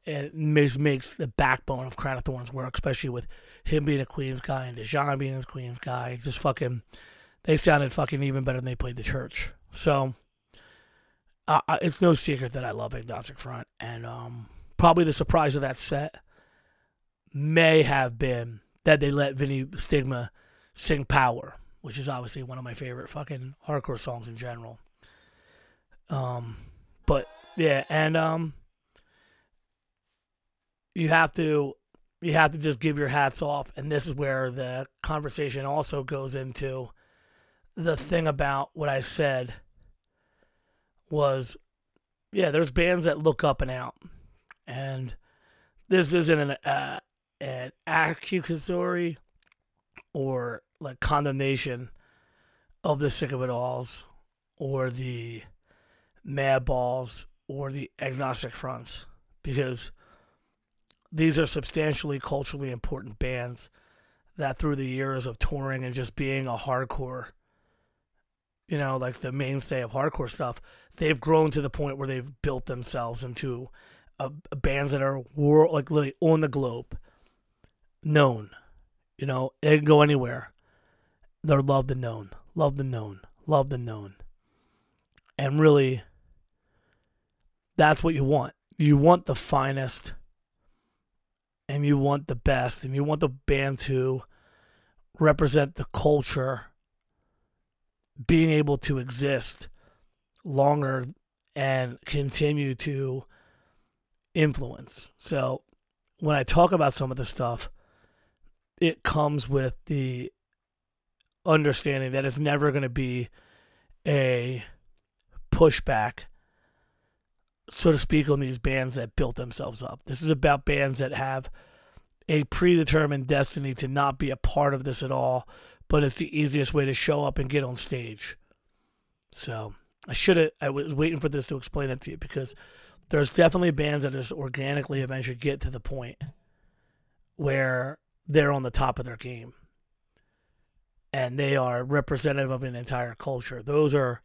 it makes makes the backbone of Crown of Thorns work, especially with him being a Queens guy and Dejan being a Queens guy. Just fucking, they sounded fucking even better than they played the church. So, uh, it's no secret that I love Agnostic Front, and um, probably the surprise of that set may have been that they let Vinny Stigma sing Power, which is obviously one of my favorite fucking hardcore songs in general. Um, but yeah, and um, you have to you have to just give your hats off, and this is where the conversation also goes into the thing about what I said was, yeah, there's bands that look up and out, and this isn't an uh, an accusatory or like condemnation of the sick of it alls or the mad balls or the agnostic fronts because these are substantially culturally important bands that through the years of touring and just being a hardcore you know like the mainstay of hardcore stuff they've grown to the point where they've built themselves into a, a bands that are world like literally on the globe known. You know, it can go anywhere. They're loved and known, loved and known, loved and known. And really, that's what you want. You want the finest, and you want the best, and you want the bands who represent the culture being able to exist longer and continue to influence. So when I talk about some of the stuff, it comes with the understanding that it's never going to be a pushback, so to speak, on these bands that built themselves up. This is about bands that have a predetermined destiny to not be a part of this at all, but it's the easiest way to show up and get on stage. So I should have, I was waiting for this to explain it to you because there's definitely bands that just organically eventually get to the point where they're on the top of their game and they are representative of an entire culture. Those are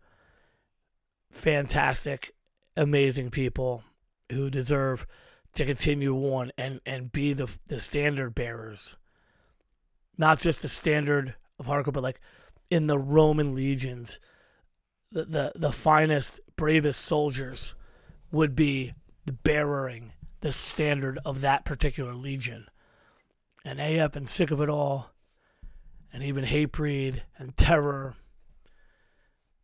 fantastic, amazing people who deserve to continue on and, and be the the standard bearers. Not just the standard of hardcore, but like in the Roman legions, the the, the finest, bravest soldiers would be bearing the standard of that particular legion and AF and sick of it all, and even Hatebreed and Terror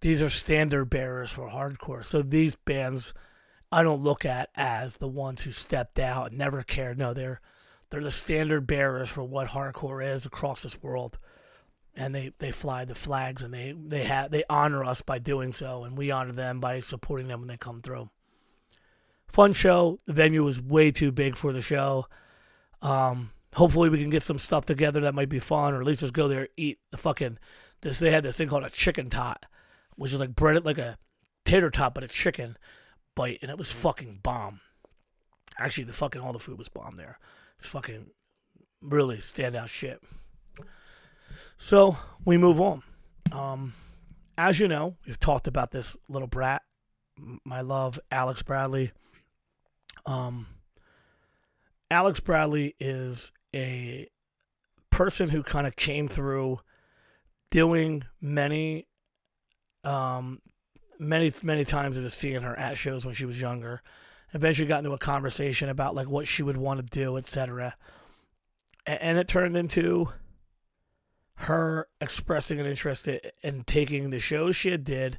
these are standard bearers for hardcore. So these bands I don't look at as the ones who stepped out and never cared. No, they're they're the standard bearers for what hardcore is across this world. And they, they fly the flags and they they have they honor us by doing so and we honor them by supporting them when they come through. Fun show. The venue was way too big for the show. Um, hopefully we can get some stuff together that might be fun, or at least just go there eat the fucking. This they had this thing called a chicken tot, which is like breaded like a tater tot, but a chicken bite, and it was fucking bomb. Actually, the fucking all the food was bomb there. It's fucking really standout shit. So we move on. Um, as you know, we've talked about this little brat, my love, Alex Bradley. Um, Alex Bradley is a person who kind of came through doing many um many many times into seeing her at shows when she was younger eventually got into a conversation about like what she would want to do etc and it turned into her expressing an interest in taking the shows she had did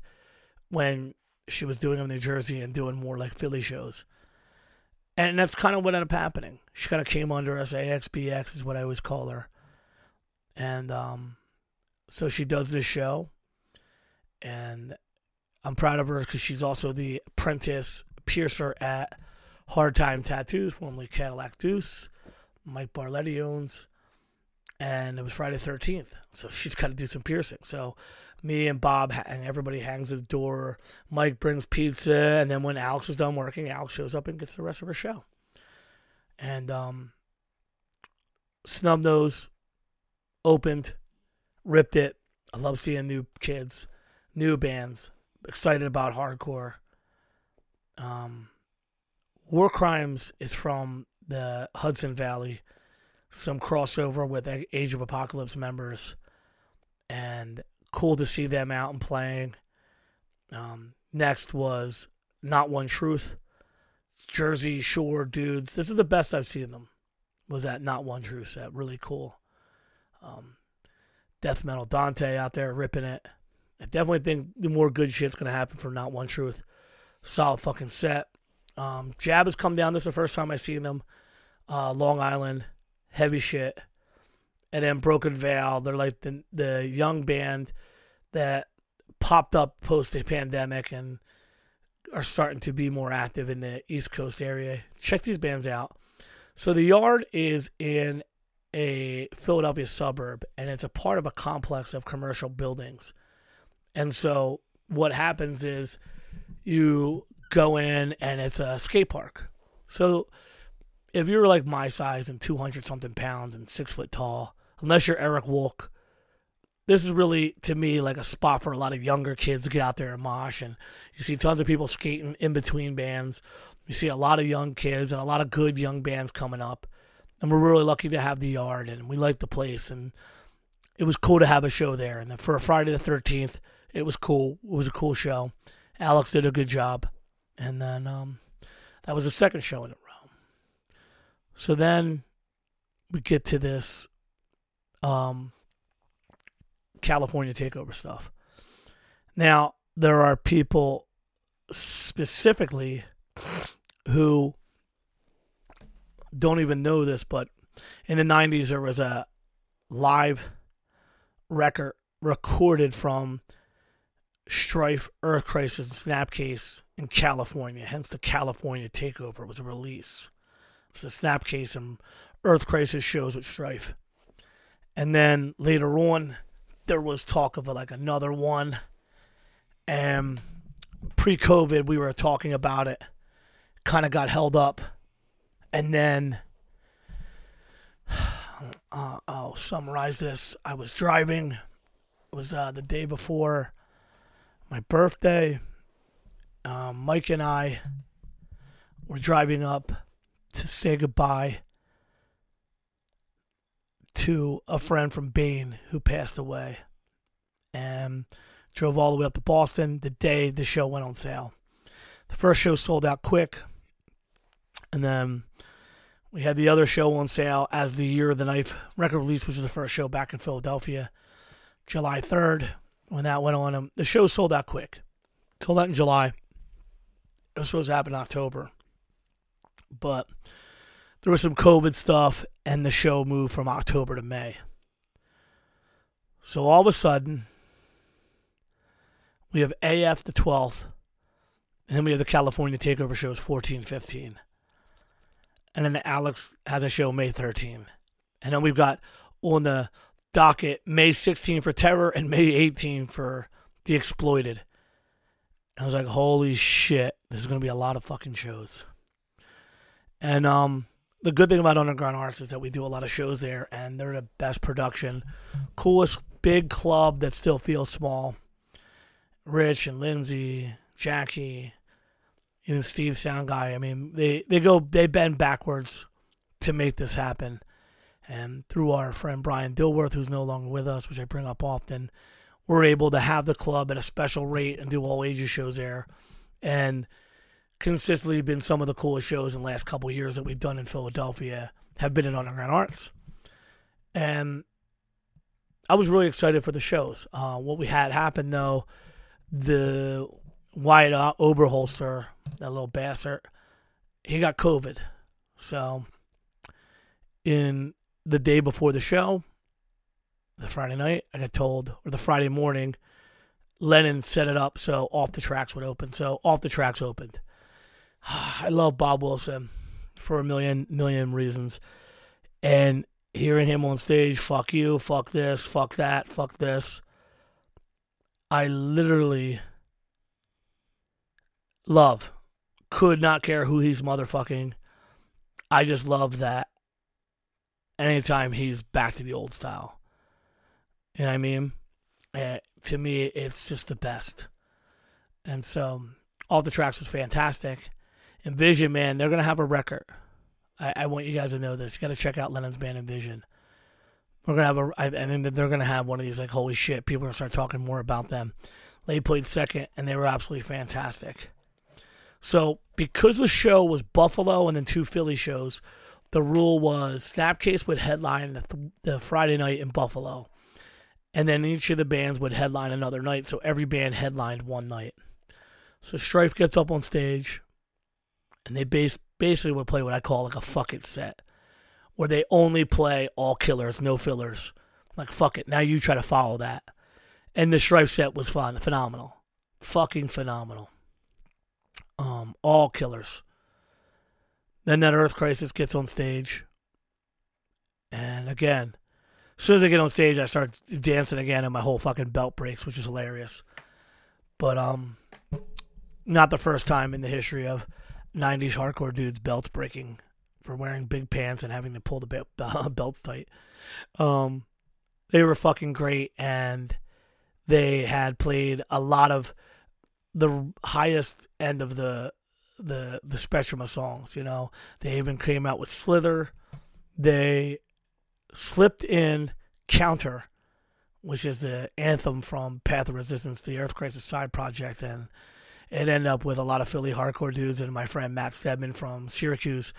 when she was doing them in New Jersey and doing more like Philly shows and that's kind of what ended up happening. She kind of came under us. AXBX is what I always call her. And um, so she does this show. And I'm proud of her because she's also the apprentice piercer at Hard Time Tattoos, formerly Cadillac Deuce. Mike Barletti owns. And it was Friday 13th. So she's got to do some piercing. So me and Bob and everybody hangs at the door. Mike brings pizza, and then when Alex is done working, Alex shows up and gets the rest of her show. And um, Snub Nose opened, ripped it. I love seeing new kids, new bands, excited about hardcore. Um, War Crimes is from the Hudson Valley, some crossover with Age of Apocalypse members, and cool to see them out and playing. Um, next was Not One Truth, Jersey Shore dudes. This is the best I've seen them. Was that Not One Truth set? Really cool. Um, Death Metal Dante out there ripping it. I definitely think the more good shit's gonna happen from Not One Truth. Solid fucking set. Um, Jab has come down. This is the first time I've seen them. Uh, Long Island, heavy shit and then Broken Veil. They're like the the young band that popped up post the pandemic and are starting to be more active in the East Coast area. Check these bands out. So the yard is in a Philadelphia suburb and it's a part of a complex of commercial buildings. And so what happens is you go in and it's a skate park. So if you're like my size and 200 something pounds and six foot tall, unless you're Eric Wolk, this is really to me like a spot for a lot of younger kids to get out there and mosh. And you see tons of people skating in between bands. You see a lot of young kids and a lot of good young bands coming up. And we're really lucky to have the yard and we like the place. And it was cool to have a show there. And then for Friday the 13th, it was cool. It was a cool show. Alex did a good job. And then um, that was the second show in a row. So then we get to this um, California takeover stuff. Now, there are people specifically who don't even know this, but in the 90s, there was a live record recorded from Strife, Earth Crisis, and Snapcase in California. Hence, the California Takeover was a release. It was the Snapcase and Earth Crisis shows with Strife. And then later on, there was talk of like another one. And pre COVID, we were talking about it, kind of got held up. And then uh, I'll summarize this. I was driving, it was uh, the day before my birthday. Um, Mike and I were driving up to say goodbye to a friend from Bane who passed away and drove all the way up to Boston the day the show went on sale. The first show sold out quick, and then we had the other show on sale as the Year of the Knife record release, which is the first show back in Philadelphia, July 3rd. when that went on. Um, the show sold out quick. Sold out in July. It was supposed to happen in October. But there was some COVID stuff, and the show moved from October to May. So all of a sudden, we have AF the 12th, and then we have the California Takeover shows 14, 15. And then Alex has a show May 13. And then we've got on the docket May 16 for Terror and May 18 for The Exploited. And I was like, holy shit, there's going to be a lot of fucking shows. And um, the good thing about Underground Arts is that we do a lot of shows there, and they're the best production, coolest big club that still feels small. Rich and Lindsay, Jackie, even Steve Sound Guy. I mean, they, they go they bend backwards to make this happen. And through our friend Brian Dilworth, who's no longer with us, which I bring up often, we're able to have the club at a special rate and do all ages shows there. And consistently been some of the coolest shows in the last couple years that we've done in Philadelphia have been in Underground Arts. And I was really excited for the shows. Uh, what we had happen though, the Wyatt Oberholzer, that little bastard, he got COVID. So, in the day before the show, the Friday night, I got told, or the Friday morning, Lennon set it up so off the tracks would open. So off the tracks opened. I love Bob Wilson for a million million reasons, and hearing him on stage, fuck you, fuck this, fuck that, fuck this. I literally love, could not care who he's motherfucking. I just love that. Anytime he's back to the old style, you know what I mean? Uh, to me, it's just the best. And so, all the tracks was fantastic. Envision, man, they're gonna have a record. I, I want you guys to know this. You got to check out Lennon's band Envision. We're gonna have a, I, and then they're gonna have one of these like, holy shit, people are gonna start talking more about them. They played second, and they were absolutely fantastic. So because the show was Buffalo and then two Philly shows, the rule was Snapcase would headline the, the Friday night in Buffalo, and then each of the bands would headline another night. So every band headlined one night. So Strife gets up on stage, and they base, basically would play what I call like a fuck it set, where they only play all killers, no fillers. Like fuck it, now you try to follow that. And the Strife set was fun, phenomenal, fucking phenomenal. Um, all killers. Then that Earth Crisis gets on stage, and again, as soon as I get on stage, I start dancing again, and my whole fucking belt breaks, which is hilarious. But um, not the first time in the history of 90s hardcore dudes belts breaking for wearing big pants and having to pull the be- belts tight. Um, they were fucking great, and they had played a lot of the highest end of the the the spectrum of songs. You know, they even came out with Slither. They slipped in Counter, which is the anthem from Path of Resistance, the Earth Crisis side project, and it ended up with a lot of Philly hardcore dudes and my friend Matt Stedman from Syracuse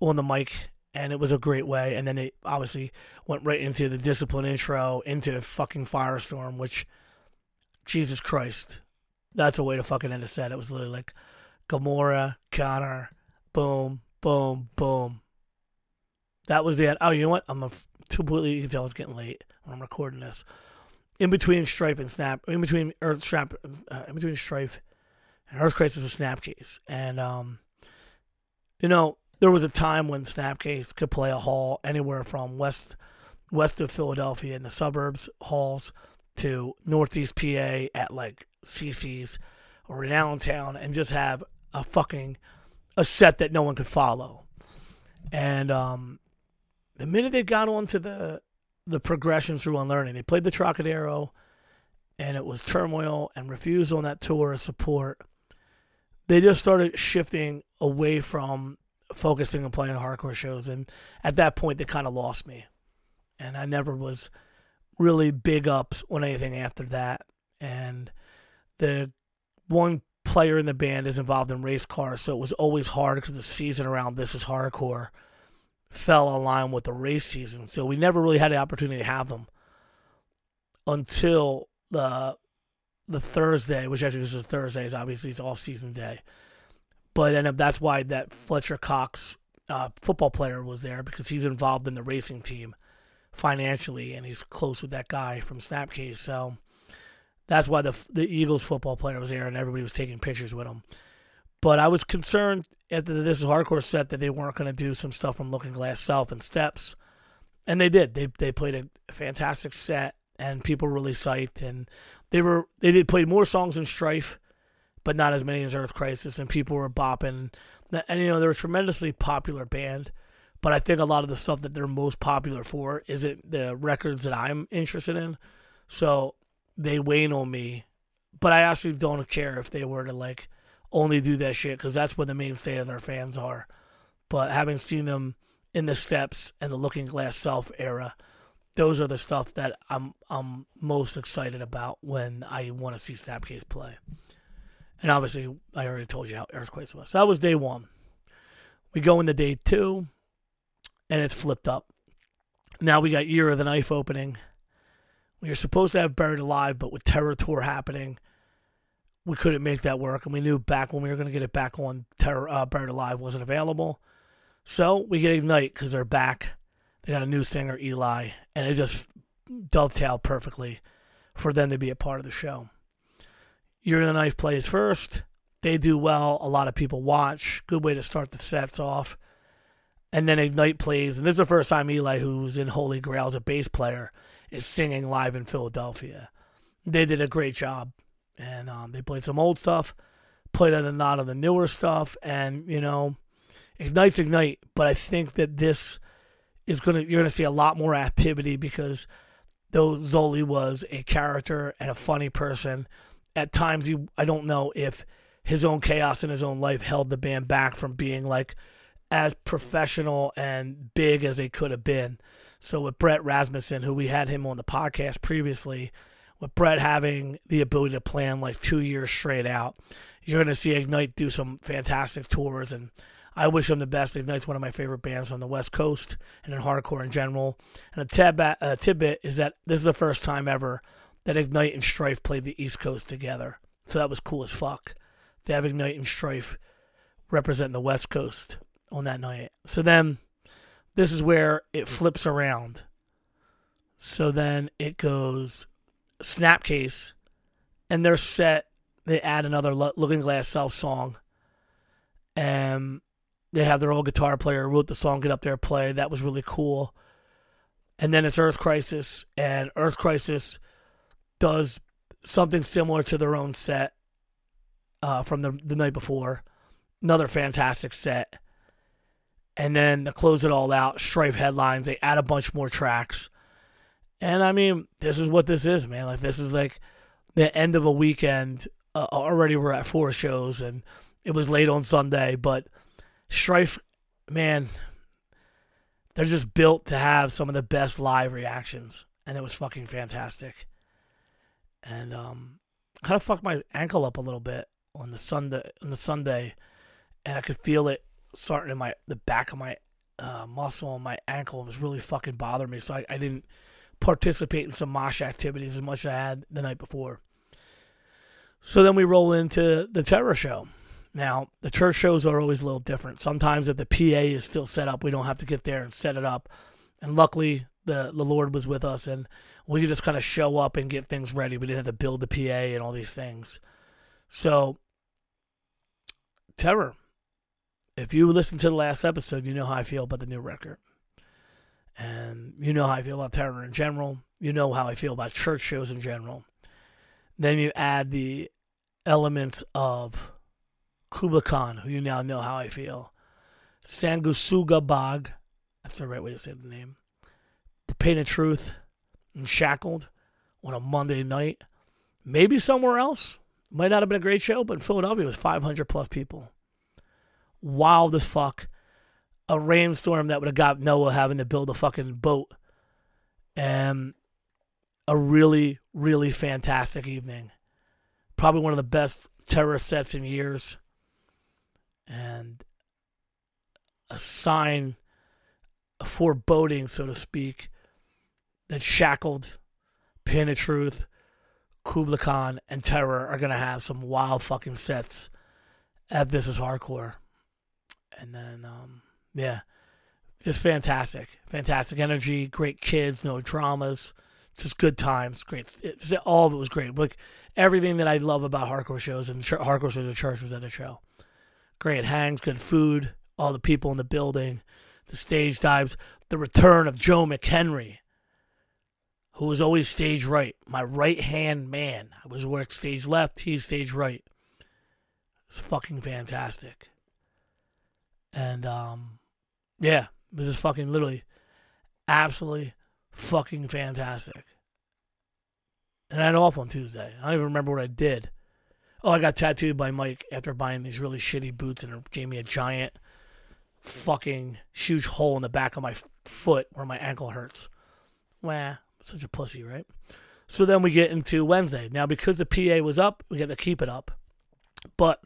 on the mic, and it was a great way. And then it obviously went right into the Discipline intro, into fucking Firestorm, which, Jesus Christ, that's a way to fucking end a set. It was literally like Gomorrah, Connor, boom, boom, boom. That was it. Oh, you know what? I'm a completely. You can tell it's getting late when I'm recording this. In between Strife and Snap, in between Earth Strap, uh, in between Strife and Earth Crisis was Snapcase, and um, you know there was a time when Snapcase could play a hall anywhere from west west of Philadelphia in the suburbs halls to northeast PA at like CC's or in Allentown and just have a fucking a set that no one could follow. And um, the minute they got onto the the progressions through unlearning, they played the Trocadero, and it was turmoil and refused on that tour of support. They just started shifting away from focusing on playing hardcore shows, and at that point, they kind of lost me, and I never was really big ups on anything after that. And the one player in the band is involved in race cars, so it was always hard because the season around This Is Hardcore fell in line with the race season. So we never really had the opportunity to have them until the the Thursday, which actually was Thursdays, obviously it's off season day. But and that's why that Fletcher Cox uh, football player was there because he's involved in the racing team financially and he's close with that guy from Snapcase. So that's why the the Eagles football player was there and everybody was taking pictures with him. But I was concerned at the This is Hardcore set that they weren't going to do some stuff from Looking Glass Self and Steps, and they did. They they played a fantastic set and people really psyched and they were they did play more songs than Strife, but not as many as Earth Crisis and people were bopping and you know they're a tremendously popular band. But I think a lot of the stuff that they're most popular for isn't the records that I'm interested in. So they wane on me. But I actually don't care if they were to like only do that shit because that's what the mainstay of their fans are. But having seen them in the steps and the Looking Glass Self era, those are the stuff that I'm I'm most excited about when I want to see Snapcase play. And obviously, I already told you how Earthquakes was. So that was day one. We go into day two, and it's flipped up. Now we got Year of the Knife opening. We were supposed to have Buried Alive, but with Terror Tour happening, we couldn't make that work. And we knew back when we were going to get it back on, Terror uh, Buried Alive wasn't available. So we get Ignite because they're back. They got a new singer, Eli, and it just dovetailed perfectly for them to be a part of the show. Year of the Knife plays first. They do well. A lot of people watch. Good way to start the sets off. And then Ignite plays, and this is the first time Eli, who's in Holy Grail as a bass player, is singing live in Philadelphia. They did a great job, and um, they played some old stuff, played a lot of the newer stuff, and you know, Ignite's Ignite. But I think that this is gonna you're gonna see a lot more activity because though Zoli was a character and a funny person, at times he I don't know if his own chaos in his own life held the band back from being like as professional and big as they could have been. So with Brett Rasmussen, who we had him on the podcast previously, with Brett having the ability to plan like two years straight out, you're going to see Ignite do some fantastic tours. And I wish them the best. Ignite's one of my favorite bands on the West Coast and in hardcore in general. And a tidbit, a tidbit is that this is the first time ever that Ignite and Strife played the East Coast together. So that was cool as fuck. They have Ignite and Strife representing the West Coast on that night. So then this is where it flips around. So then it goes Snapcase, and they're set. They add another Looking Glass Self song, and they have their old guitar player wrote the song, get up there, play. That was really cool. And then it's Earth Crisis, and Earth Crisis does something similar to their own set uh, from the, the night before. Another fantastic set. And then to close it all out, Strife headlines. They add a bunch more tracks. And I mean, this is what this is, man. Like, this is like the end of a weekend. Uh, already we're at four shows, and it was late on Sunday. But Strife, man, they're just built to have some of the best live reactions. And it was fucking fantastic and um, kind of fucked my ankle up a little bit on the Sunday on the Sunday, and I could feel it starting in my the back of my uh, muscle on my ankle. It was really fucking bothering me, so I, I didn't participate in some mosh activities as much as I had the night before. So then we roll into the terror show. Now, the church shows are always a little different. Sometimes if the PA is still set up, we don't have to get there and set it up. And luckily, the, the Lord was with us, and we could just kind of show up and get things ready. We didn't have to build the PA and all these things. So, Terror, if you listen to the last episode, you know how I feel about the new record. And you know how I feel about Terror in general. You know how I feel about church shows in general. Then you add the elements of Kublai Khan, who you now know how I feel. Sanguisugabogg, that's the right way to say the name. The Pain of Truth, and shackled on a Monday night. Maybe somewhere else. Might not have been a great show, but in Philadelphia it was 500 plus people. Wild as fuck. A rainstorm that would have got Noah having to build a fucking boat. And a really, really fantastic evening. Probably one of the best terror sets in years. And a sign, a foreboding, so to speak, that shackled, Pain of Truth, Kublai Khan, and Terror are gonna have some wild fucking sets at This Is Hardcore. And then, um, yeah, just fantastic, fantastic energy, great kids, no dramas, just good times, great. It, all of it was great. Like everything that I love about hardcore shows and ch- hardcore shows at church was at the show. Great hangs, good food, all the people in the building, the stage dives, the return of Joe McHenry, who was always stage right, my right hand man. I was work stage left, he's stage right. It's fucking fantastic. And um, yeah, this is fucking literally absolutely fucking fantastic. And I had off on Tuesday. I don't even remember what I did. Oh, I got tattooed by Mike after buying these really shitty boots and it gave me a giant fucking huge hole in the back of my foot where my ankle hurts. Wah, such a pussy, right? So then we get into Wednesday. Now, because the PA was up, we get to keep it up. But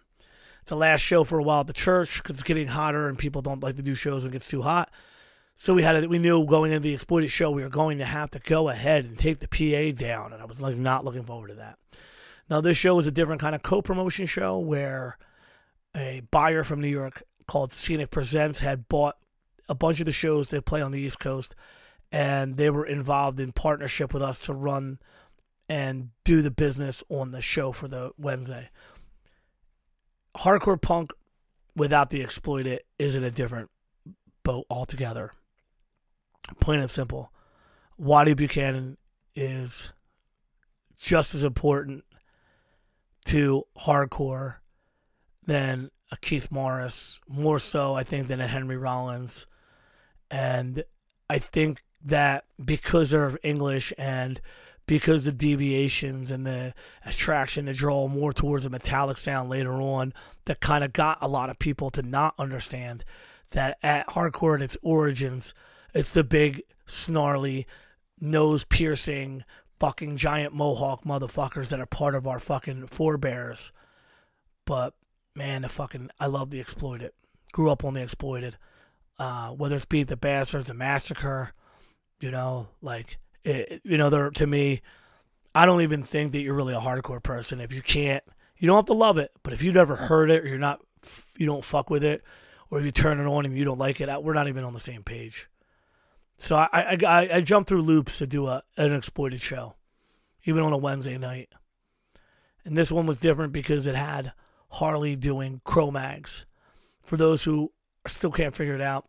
it's the last show for a while at the church because it's getting hotter and people don't like to do shows when it gets too hot. So we had we knew going into the exploited show we were going to have to go ahead and take the PA down, and I was like not looking forward to that. Now this show was a different kind of co-promotion show where a buyer from New York called Scenic Presents had bought a bunch of the shows they play on the East Coast, and they were involved in partnership with us to run and do the business on the show for the Wednesday. Hardcore punk without the exploited is in a different boat altogether. Plain and simple. Wattie Buchanan is just as important to hardcore than a Keith Morris, more so, I think, than a Henry Rollins. And I think that because they're English and because the deviations and the attraction to draw more towards a metallic sound later on, that kind of got a lot of people to not understand that at hardcore at its origins, it's the big, snarly, nose piercing, fucking giant mohawk motherfuckers that are part of our fucking forebears. But man, the fucking I love the exploited. Grew up on the exploited. Uh, whether it's Beat the Bastards, the Massacre, you know, like it, you know, they're to me. I don't even think that you're really a hardcore person if you can't. You don't have to love it, but if you've never heard it or you're not, you don't fuck with it, or if you turn it on and you don't like it, we're not even on the same page. So I I, I, I jumped through loops to do a an exploited show, even on a Wednesday night. And this one was different because it had Harley doing Cro-Mags. For those who still can't figure it out,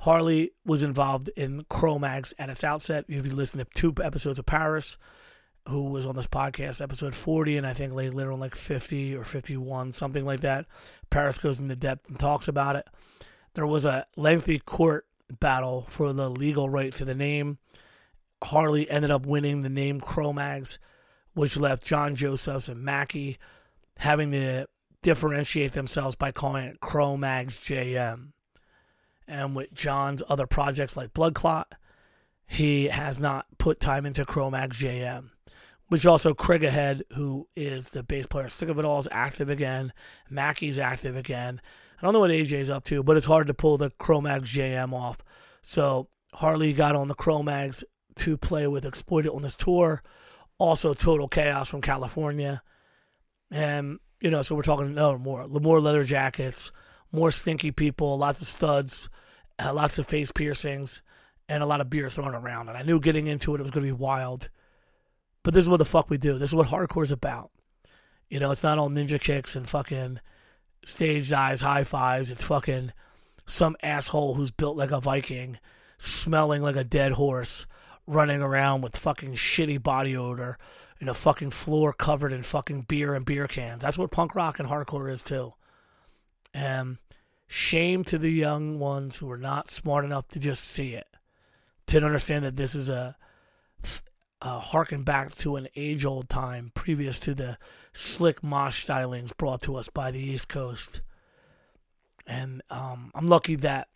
Harley was involved in Cro-Mags at its outset. If you listen to two episodes of Parris, who was on this podcast, episode 40, and I think later on like 50 or 51, something like that. Parris goes into depth and talks about it. There was a lengthy court battle for the legal right to the name. Harley ended up winning the name Cro-Mags, which left John Josephs and Mackie having to differentiate themselves by calling it Cro-Mags JM. And with John's other projects like Blood Clot, he has not put time into Cro-Mags JM. Which also Craig Ahead, who is the bass player, Sick of It All, is active again. Mackie's active again. I don't know what AJ's up to, but it's hard to pull the Cro-Mags JM off. So Harley got on the Cro-Mags to play with Exploited on this tour. Also, Total Chaos from California. And, you know, so we're talking no more. More leather jackets, more stinky people, lots of studs, uh, lots of face piercings, and a lot of beer thrown around. And I knew getting into it, it was going to be wild. But this is what the fuck we do. This is what hardcore is about. You know, it's not all ninja kicks and fucking stage dives, high fives. It's fucking some asshole who's built like a Viking, smelling like a dead horse, running around with fucking shitty body odor in a fucking floor covered in fucking beer and beer cans. That's what punk rock and hardcore is too. And shame to the young ones who are not smart enough to just see it, to understand that this is a uh, harken back to an age old time previous to the slick mosh stylings brought to us by the East Coast. And um, I'm lucky that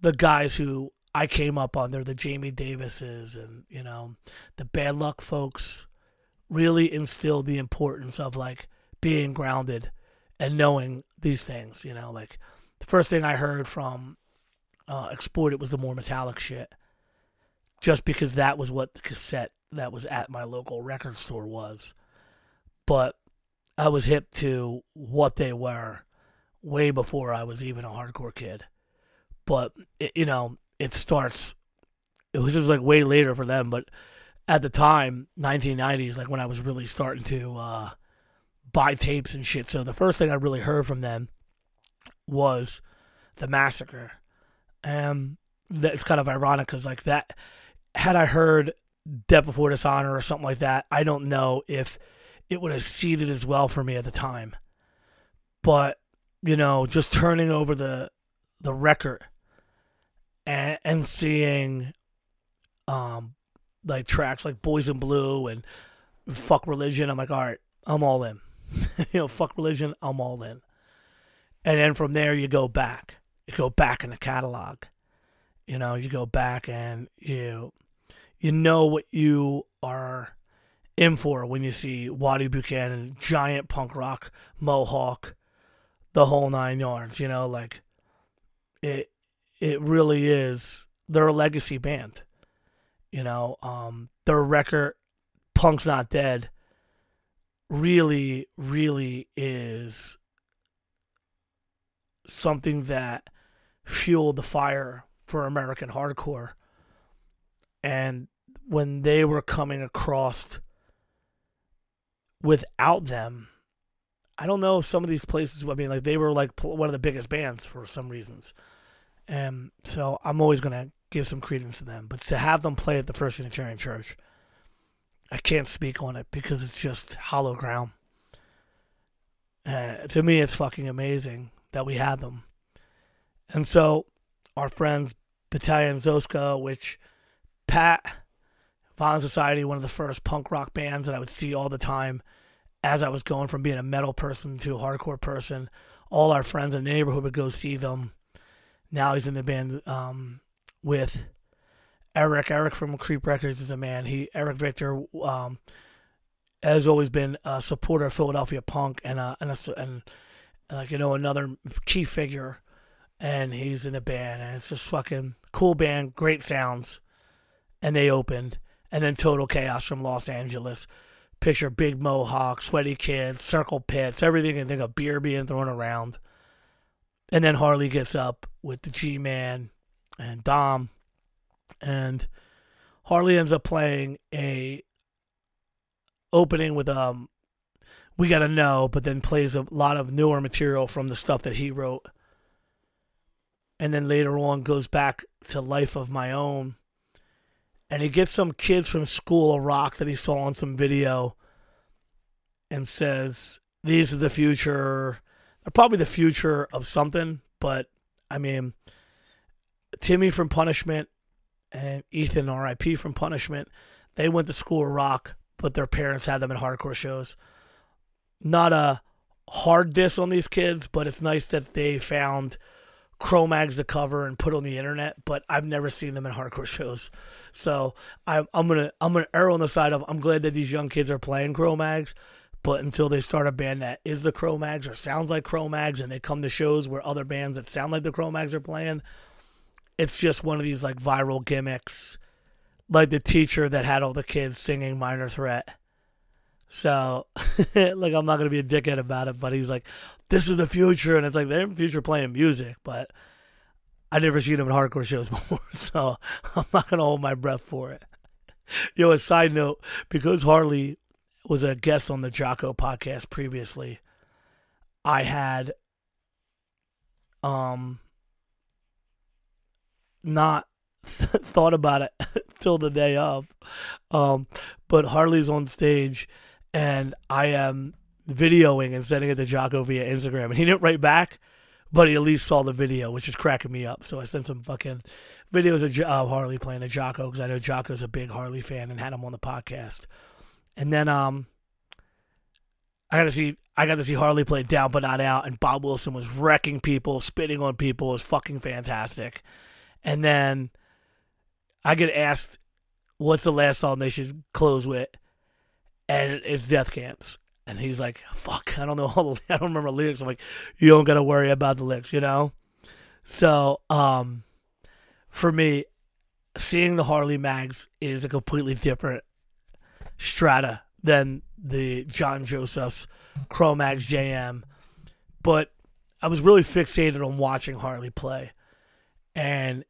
the guys who I came up under, the Jamie Davises and, you know, the bad luck folks, really instilled the importance of like being grounded and knowing these things, you know, like the first thing I heard from uh, Exploited was the more metallic shit just because that was what the cassette that was at my local record store was. But I was hip to what they were way before I was even a hardcore kid. But it, you know, it starts. It was just like way later for them, but at the time, 1990s, like when I was really starting to uh, buy tapes and shit. So the first thing I really heard from them was the massacre. And that it's kind of ironic because like that, had I heard Death Before Dishonor or something like that, I don't know if it would have seeded as well for me at the time. But you know, just turning over the the record and, and seeing um like tracks like Boys in Blue and Fuck Religion, I'm like, all right, I'm all in. you know, fuck religion, I'm all in. And then from there you go back. You go back in the catalog. You know, you go back and you you know what you are in for when you see Wattie Buchanan, giant punk rock, mohawk, the whole nine yards. You know, like it. It really is. They're a legacy band. You know, um, their record, "Punk's Not Dead," really, really is something that fueled the fire for American hardcore. And when they were coming across without them, I don't know some of these places, I mean, like they were like one of the biggest bands for some reasons. And so I'm always going to give some credence to them. But to have them play at the First Unitarian Church, I can't speak on it because it's just hollow ground. Uh, to me, it's fucking amazing that we had them. And so our friends, Battalion Zoska, which Pat, Violent Society, one of the first punk rock bands that I would see all the time as I was going from being a metal person to a hardcore person. All our friends in the neighborhood would go see them. Now he's in the band um, with Eric. Eric from Creep Records is a man. He Eric Victor um, has always been a supporter of Philadelphia punk and uh, and, a, and like you know another key figure. And he's in a band, and it's just fucking cool band, great sounds. And they opened, and then Total Chaos from Los Angeles. Picture big mohawk, sweaty kids, circle pits, everything you think of beer being thrown around. And then Harley gets up with the G Man and Dom and Harley ends up playing a opening with um we gotta know, but then plays a lot of newer material from the stuff that he wrote. And then later on goes back to Life of My Own. And he gets some kids from School of Rock that he saw on some video and says, These are the future. They're probably the future of something, but I mean, Timmy from Punishment and Ethan RIP from Punishment, they went to School Rock, but their parents had them in hardcore shows. Not a hard diss on these kids, but it's nice that they found Cro-Mags to cover and put on the internet. But I've never seen them in hardcore shows, so I'm I'm gonna I'm gonna err on the side of I'm glad that these young kids are playing Cro-Mags. But until they start a band that is the Cro-Mags or sounds like Cro-Mags, and they come to shows where other bands that sound like the Cro-Mags are playing, it's just one of these like viral gimmicks, like the teacher that had all the kids singing Minor Threat. So, like, I'm not gonna be a dickhead about it, but he's like, "This is the future," and it's like they're in the future playing music, but I never seen them in hardcore shows before, so I'm not gonna hold my breath for it. Yo, a side note, because Harley was a guest on the Jocko podcast previously, I had um not thought about it till the day of. Um, but Harley's on stage, and I am videoing and sending it to Jocko via Instagram, and he didn't write back, but he at least saw the video, which is cracking me up. So I sent some fucking videos of uh, Harley playing a Jocko because I know Jocko's a big Harley fan and had him on the podcast. And then um, I got to see I got to see Harley play Down but Not Out, and Bob Wilson was wrecking people, spitting on people. It was fucking fantastic. And then I get asked, what's the last song they should close with? And it's Death Camps. And he's like, fuck, I don't know all the, I don't remember lyrics. I'm like, you don't got to worry about the lyrics, you know? So, um, for me, seeing the Harley Mags is a completely different strata than the John Joseph's Cro-Mags JM, but I was really fixated on watching Harley play, and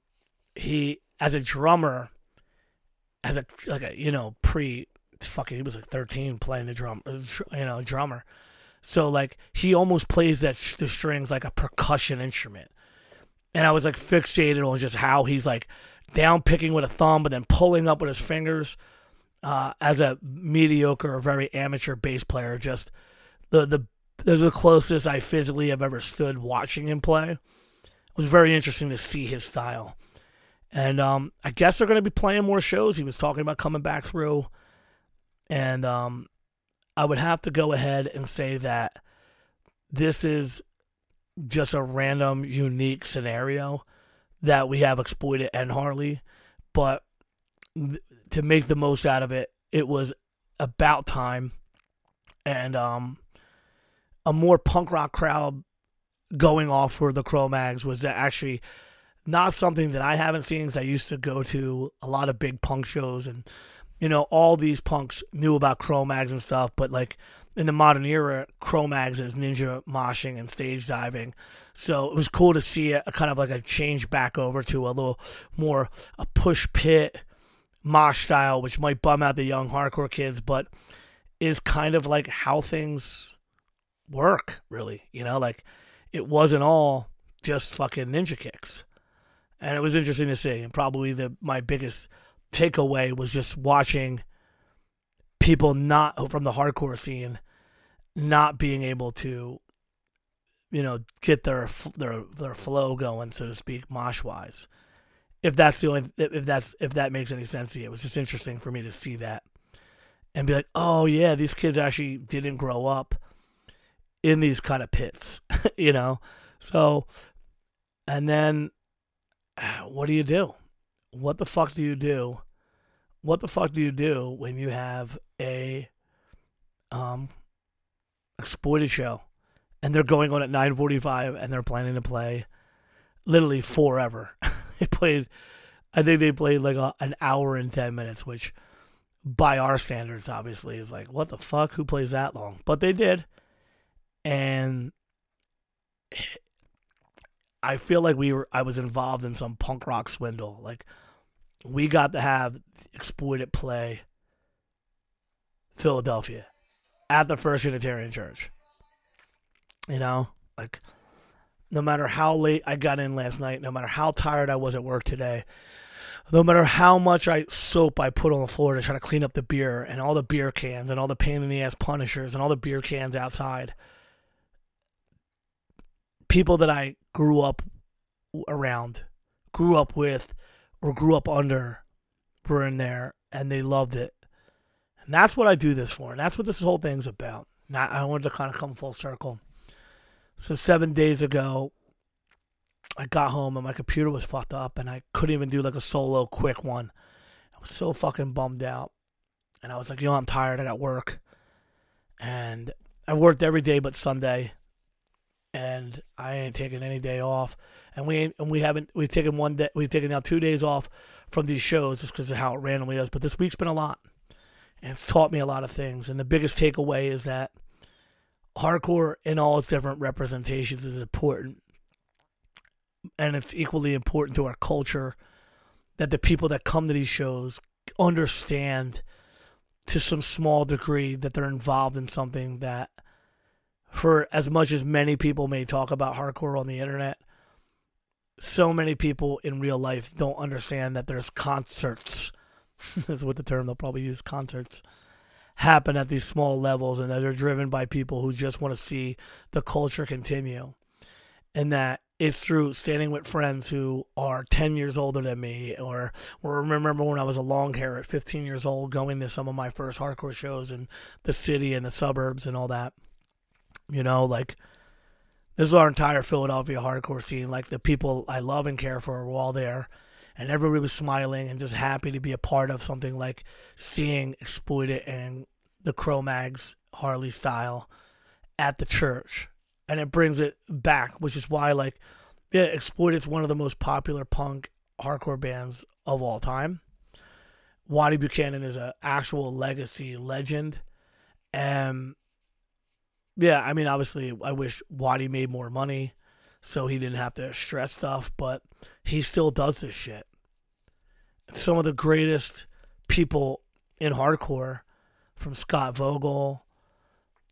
he as a drummer, as a like a you know pre fucking he was like 13 playing the drum uh, you know drummer. So like he almost plays that the strings like a percussion instrument. And i was like fixated on just how he's like down picking with a thumb but then pulling up with his fingers uh, as a mediocre or very amateur bass player. Just the the this is the closest i physically have ever stood watching him play. It was very interesting to see his style. And um, i guess they're going to be playing more shows. He was talking about coming back through and um, I would have to go ahead and say that this is just a random, unique scenario that we have exploited and Harley. But th- to make the most out of it, it was about time. And um, a more punk rock crowd going off for the Cro-Mags was actually not something that I haven't seen because I used to go to a lot of big punk shows and you know, all these punks knew about Cro-Mags and stuff, but like in the modern era, Cro-Mags is ninja moshing and stage diving. So it was cool to see a, a kind of like a change back over to a little more a push pit mosh style, which might bum out the young hardcore kids, but is kind of like how things work, really. You know, like it wasn't all just fucking ninja kicks. And it was interesting to see. And probably the my biggest takeaway was just watching people not from the hardcore scene not being able to you know get their their their flow going so to speak mosh wise if that's the only if that's if that makes any sense to you it was just interesting for me to see that and be like oh yeah these kids actually didn't grow up in these kind of pits you know? So and then what do you do what the fuck do you do? What the fuck do you do when you have a um exploited show and they're going on at 9:45 and they're planning to play literally forever. they played I think they played like a, an hour and 10 minutes, which by our standards obviously is like what the fuck who plays that long? But they did. And I feel like we were I was involved in some punk rock swindle. Like we got to have exploited play Philadelphia at the First Unitarian Church. You know, like no matter how late I got in last night, no matter how tired I was at work today, no matter how much I soap I put on the floor to try to clean up the beer and all the beer cans and all the pain in the ass punishers and all the beer cans outside, people that I grew up around, grew up with, or grew up under were in there and they loved it. And that's what I do this for. And that's what this whole thing's about. Now, I wanted to kind of come full circle. So, seven days ago, I got home and my computer was fucked up and I couldn't even do like a solo quick one. I was so fucking bummed out. And I was like, you know, I'm tired. I got work. And I worked every day but Sunday. And I ain't taking any day off and we and we haven't we've taken one day we've taken now two days off from these shows just because of how it randomly is. But this week's been a lot, and it's taught me a lot of things. And the biggest takeaway is that hardcore in all its different representations is important, and it's equally important to our culture that the people that come to these shows understand to some small degree that they're involved in something that for as much as many people may talk about hardcore on the internet so many people in real life don't understand that there's concerts. is what the term they'll probably use concerts happen at these small levels and that are driven by people who just want to see the culture continue. And that it's through standing with friends who are 10 years older than me or, or remember when I was a long hair at 15 years old going to some of my first hardcore shows in the city and the suburbs and all that. You know, like this is our entire Philadelphia hardcore scene. Like the people I love and care for were all there, and everybody was smiling and just happy to be a part of something like seeing Exploited and the Cro-Mags Harley style at the church, and it brings it back, which is why like yeah, is one of the most popular punk hardcore bands of all time. Wattie Buchanan is an actual legacy legend. And yeah, I mean, obviously, I wish Wattie made more money so he didn't have to stress stuff, but he still does this shit. Some of the greatest people in hardcore, from Scott Vogel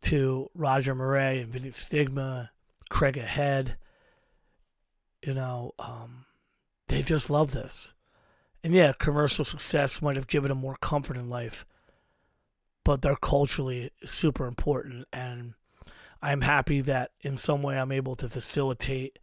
to Roger Miret and Vinnie Stigma, Craig Ahead, you know, um, they just love this. And yeah, commercial success might have given them more comfort in life, but they're culturally super important. And I'm happy that in some way I'm able to facilitate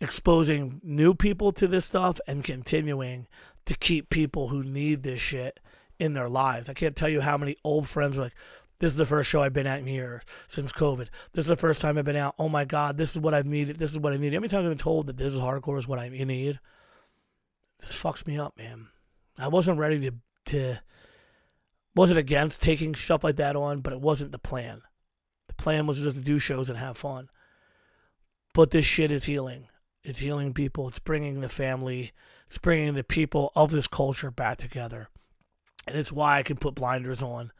exposing new people to this stuff and continuing to keep people who need this shit in their lives. I can't tell you how many old friends are like, this is the first show I've been at in here since COVID. This is the first time I've been out. Oh my God, this is what I've needed. This is what I need. How many times have I been told that this is hardcore is what I need? This fucks me up, man. I wasn't ready to to wasn't against taking stuff like that on, but it wasn't the plan. The plan was just to do shows and have fun. But this shit is healing. It's healing people. It's bringing the family. It's bringing the people of this culture back together. And it's why I can put blinders on.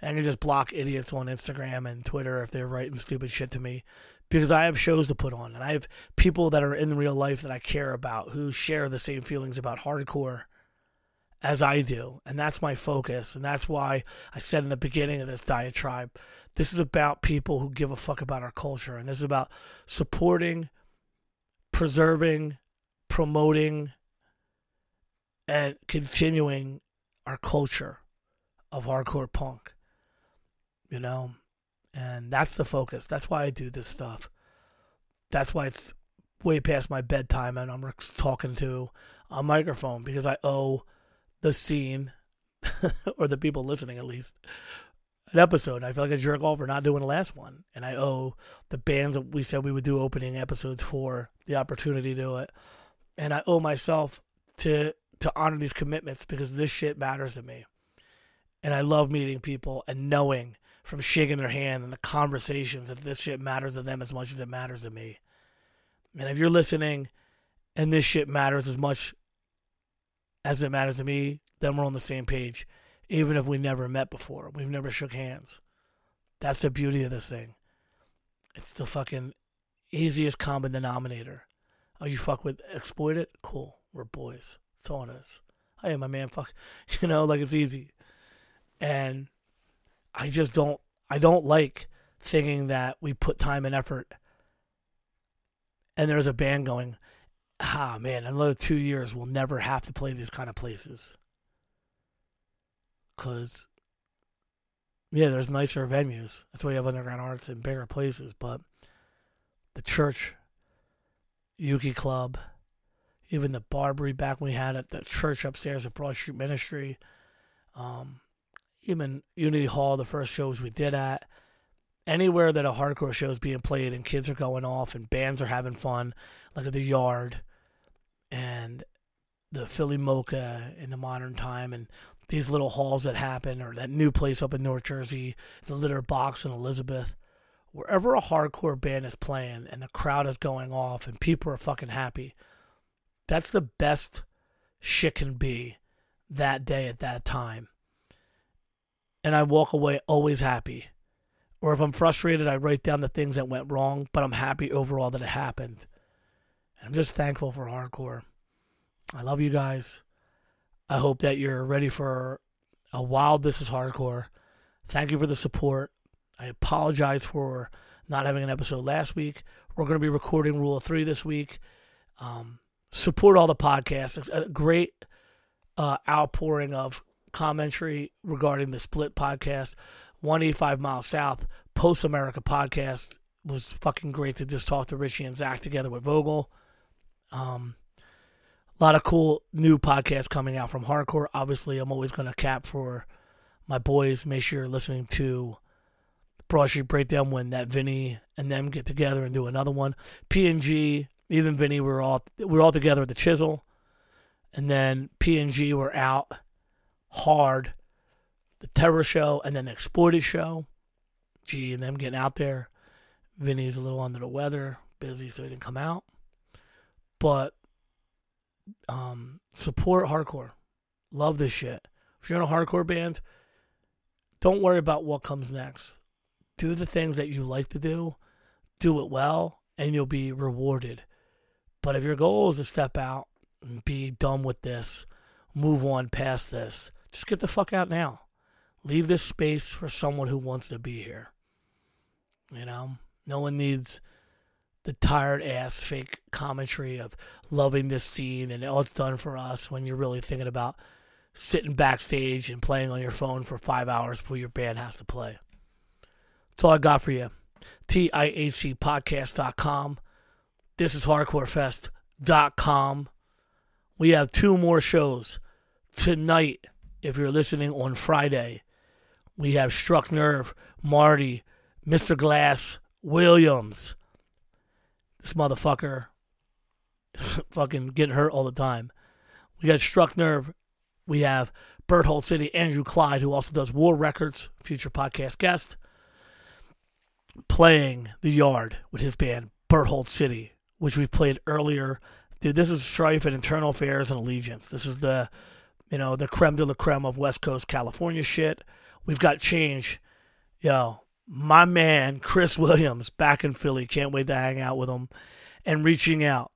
And I just block idiots on Instagram and Twitter if they're writing stupid shit to me because I have shows to put on and I have people that are in real life that I care about who share the same feelings about hardcore as I do. And that's my focus. And that's why I said in the beginning of this diatribe this is about people who give a fuck about our culture. And this is about supporting, preserving, promoting, and continuing our culture of hardcore punk. You know? And that's the focus. That's why I do this stuff. That's why it's way past my bedtime and I'm talking to a microphone because I owe the scene or the people listening at least an episode. I feel like a jerk off for not doing the last one. And I owe the bands that we said we would do opening episodes for the opportunity to do it. And I owe myself to to honor these commitments because this shit matters to me. And I love meeting people and knowing from shaking their hand and the conversations if this shit matters to them as much as it matters to me. And if you're listening and this shit matters as much as it matters to me, then we're on the same page. Even if we never met before, we've never shook hands. That's the beauty of this thing. It's the fucking easiest common denominator. Oh, you fuck with exploit it? Cool. We're boys. That's all it is. Hey, my man, fuck. You know, like it's easy. And I just don't I don't like thinking that we put time and effort and there's a band going, ah man, another two years we'll never have to play these kind of places. Cause yeah, there's nicer venues. That's why you have underground arts in bigger places, but the church, Ukie Club, even the Barbary back when we had at the church upstairs at Broad Street Ministry, um, even Unity Hall, the first shows we did at, anywhere that a hardcore show is being played and kids are going off and bands are having fun, like at the Yard and the Philly Mocha in the modern time and these little halls that happen or that new place up in North Jersey, the Litter Box in Elizabeth. Wherever a hardcore band is playing and the crowd is going off and people are fucking happy, that's the best shit can be that day at that time and I walk away always happy. Or if I'm frustrated, I write down the things that went wrong, but I'm happy overall that it happened. I'm just thankful for hardcore. I love you guys. I hope that you're ready for a wild This is Hardcore. Thank you for the support. I apologize for not having an episode last week. We're going to be recording Rule of Three this week. Um, support all the podcasts. It's a great uh, outpouring of commentary regarding the Split podcast, 185 Miles South, Post America podcast was fucking great to just talk to Richie and Zach together with Vogel. Um, a lot of cool new podcasts coming out from hardcore. Obviously, I'm always going to cap for my boys. Make sure you're listening to Broad Street Breakdown when that Vinny and them get together and do another one. PNG, even Vinny, we're all we're all together at the Chisel, and then PNG were out hard. The Terror Show and then the Exploited Show. G and them getting out there. Vinny's a little under the weather, busy, so he didn't come out. But um, support hardcore. Love this shit. If you're in a hardcore band, don't worry about what comes next. Do the things that you like to do, do it well, and you'll be rewarded. But if your goal is to step out and be done with this, move on past this, just get the fuck out now. Leave this space for someone who wants to be here. You know, no one needs the tired ass fake commentary of loving this scene and all it's done for us when you're really thinking about sitting backstage and playing on your phone for five hours before your band has to play. That's all I got for you. TIHCpodcast.com. This is hardcorefest.com. We have two more shows tonight. If you're listening on Friday, we have Struck Nerve, Marty, Mr. Glass, Williams. This motherfucker is fucking getting hurt all the time. We got Struck Nerve. We have Berthold City, Andrew Clyde, who also does War Records, future podcast guest, playing the yard with his band Berthold City, which we played earlier. Dude, this is Strife and Internal Affairs and Allegiance. This is the, you know, the creme de la creme of West Coast California shit. We've got change. Yo, my man, Chris Williams, back in Philly. Can't wait to hang out with him. And reaching out.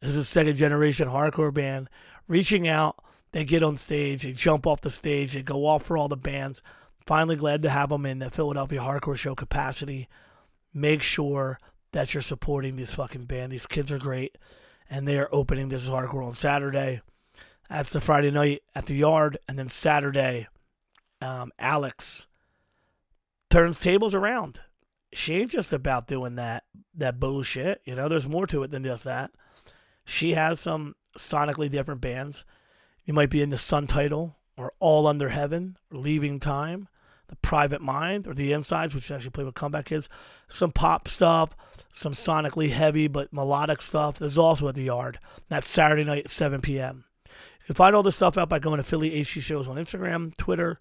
This is a second generation hardcore band. Reaching out, they get on stage, they jump off the stage, they go off for all the bands. Finally, glad to have them in the Philadelphia Hardcore Show capacity. Make sure that you're supporting this fucking band. These kids are great, and they are opening This is Hardcore on Saturday. That's the Friday night at the Yard, and then Saturday, um, Alex turns tables around. She ain't just about doing that that bullshit. You know, there's more to it than just that. She has some sonically different bands. You might be in the Sun title or All Under Heaven or Leaving Time, The Private Mind or The Insides, which actually play with Comeback Kids. Some pop stuff, some sonically heavy but melodic stuff. There's also at the Yard. That's Saturday night at 7 p.m. You can find all this stuff out by going to Philly HC Shows on Instagram, Twitter,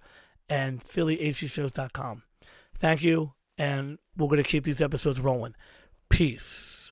and PhillyHCShows.com. Thank you, and we're going to keep these episodes rolling. Peace.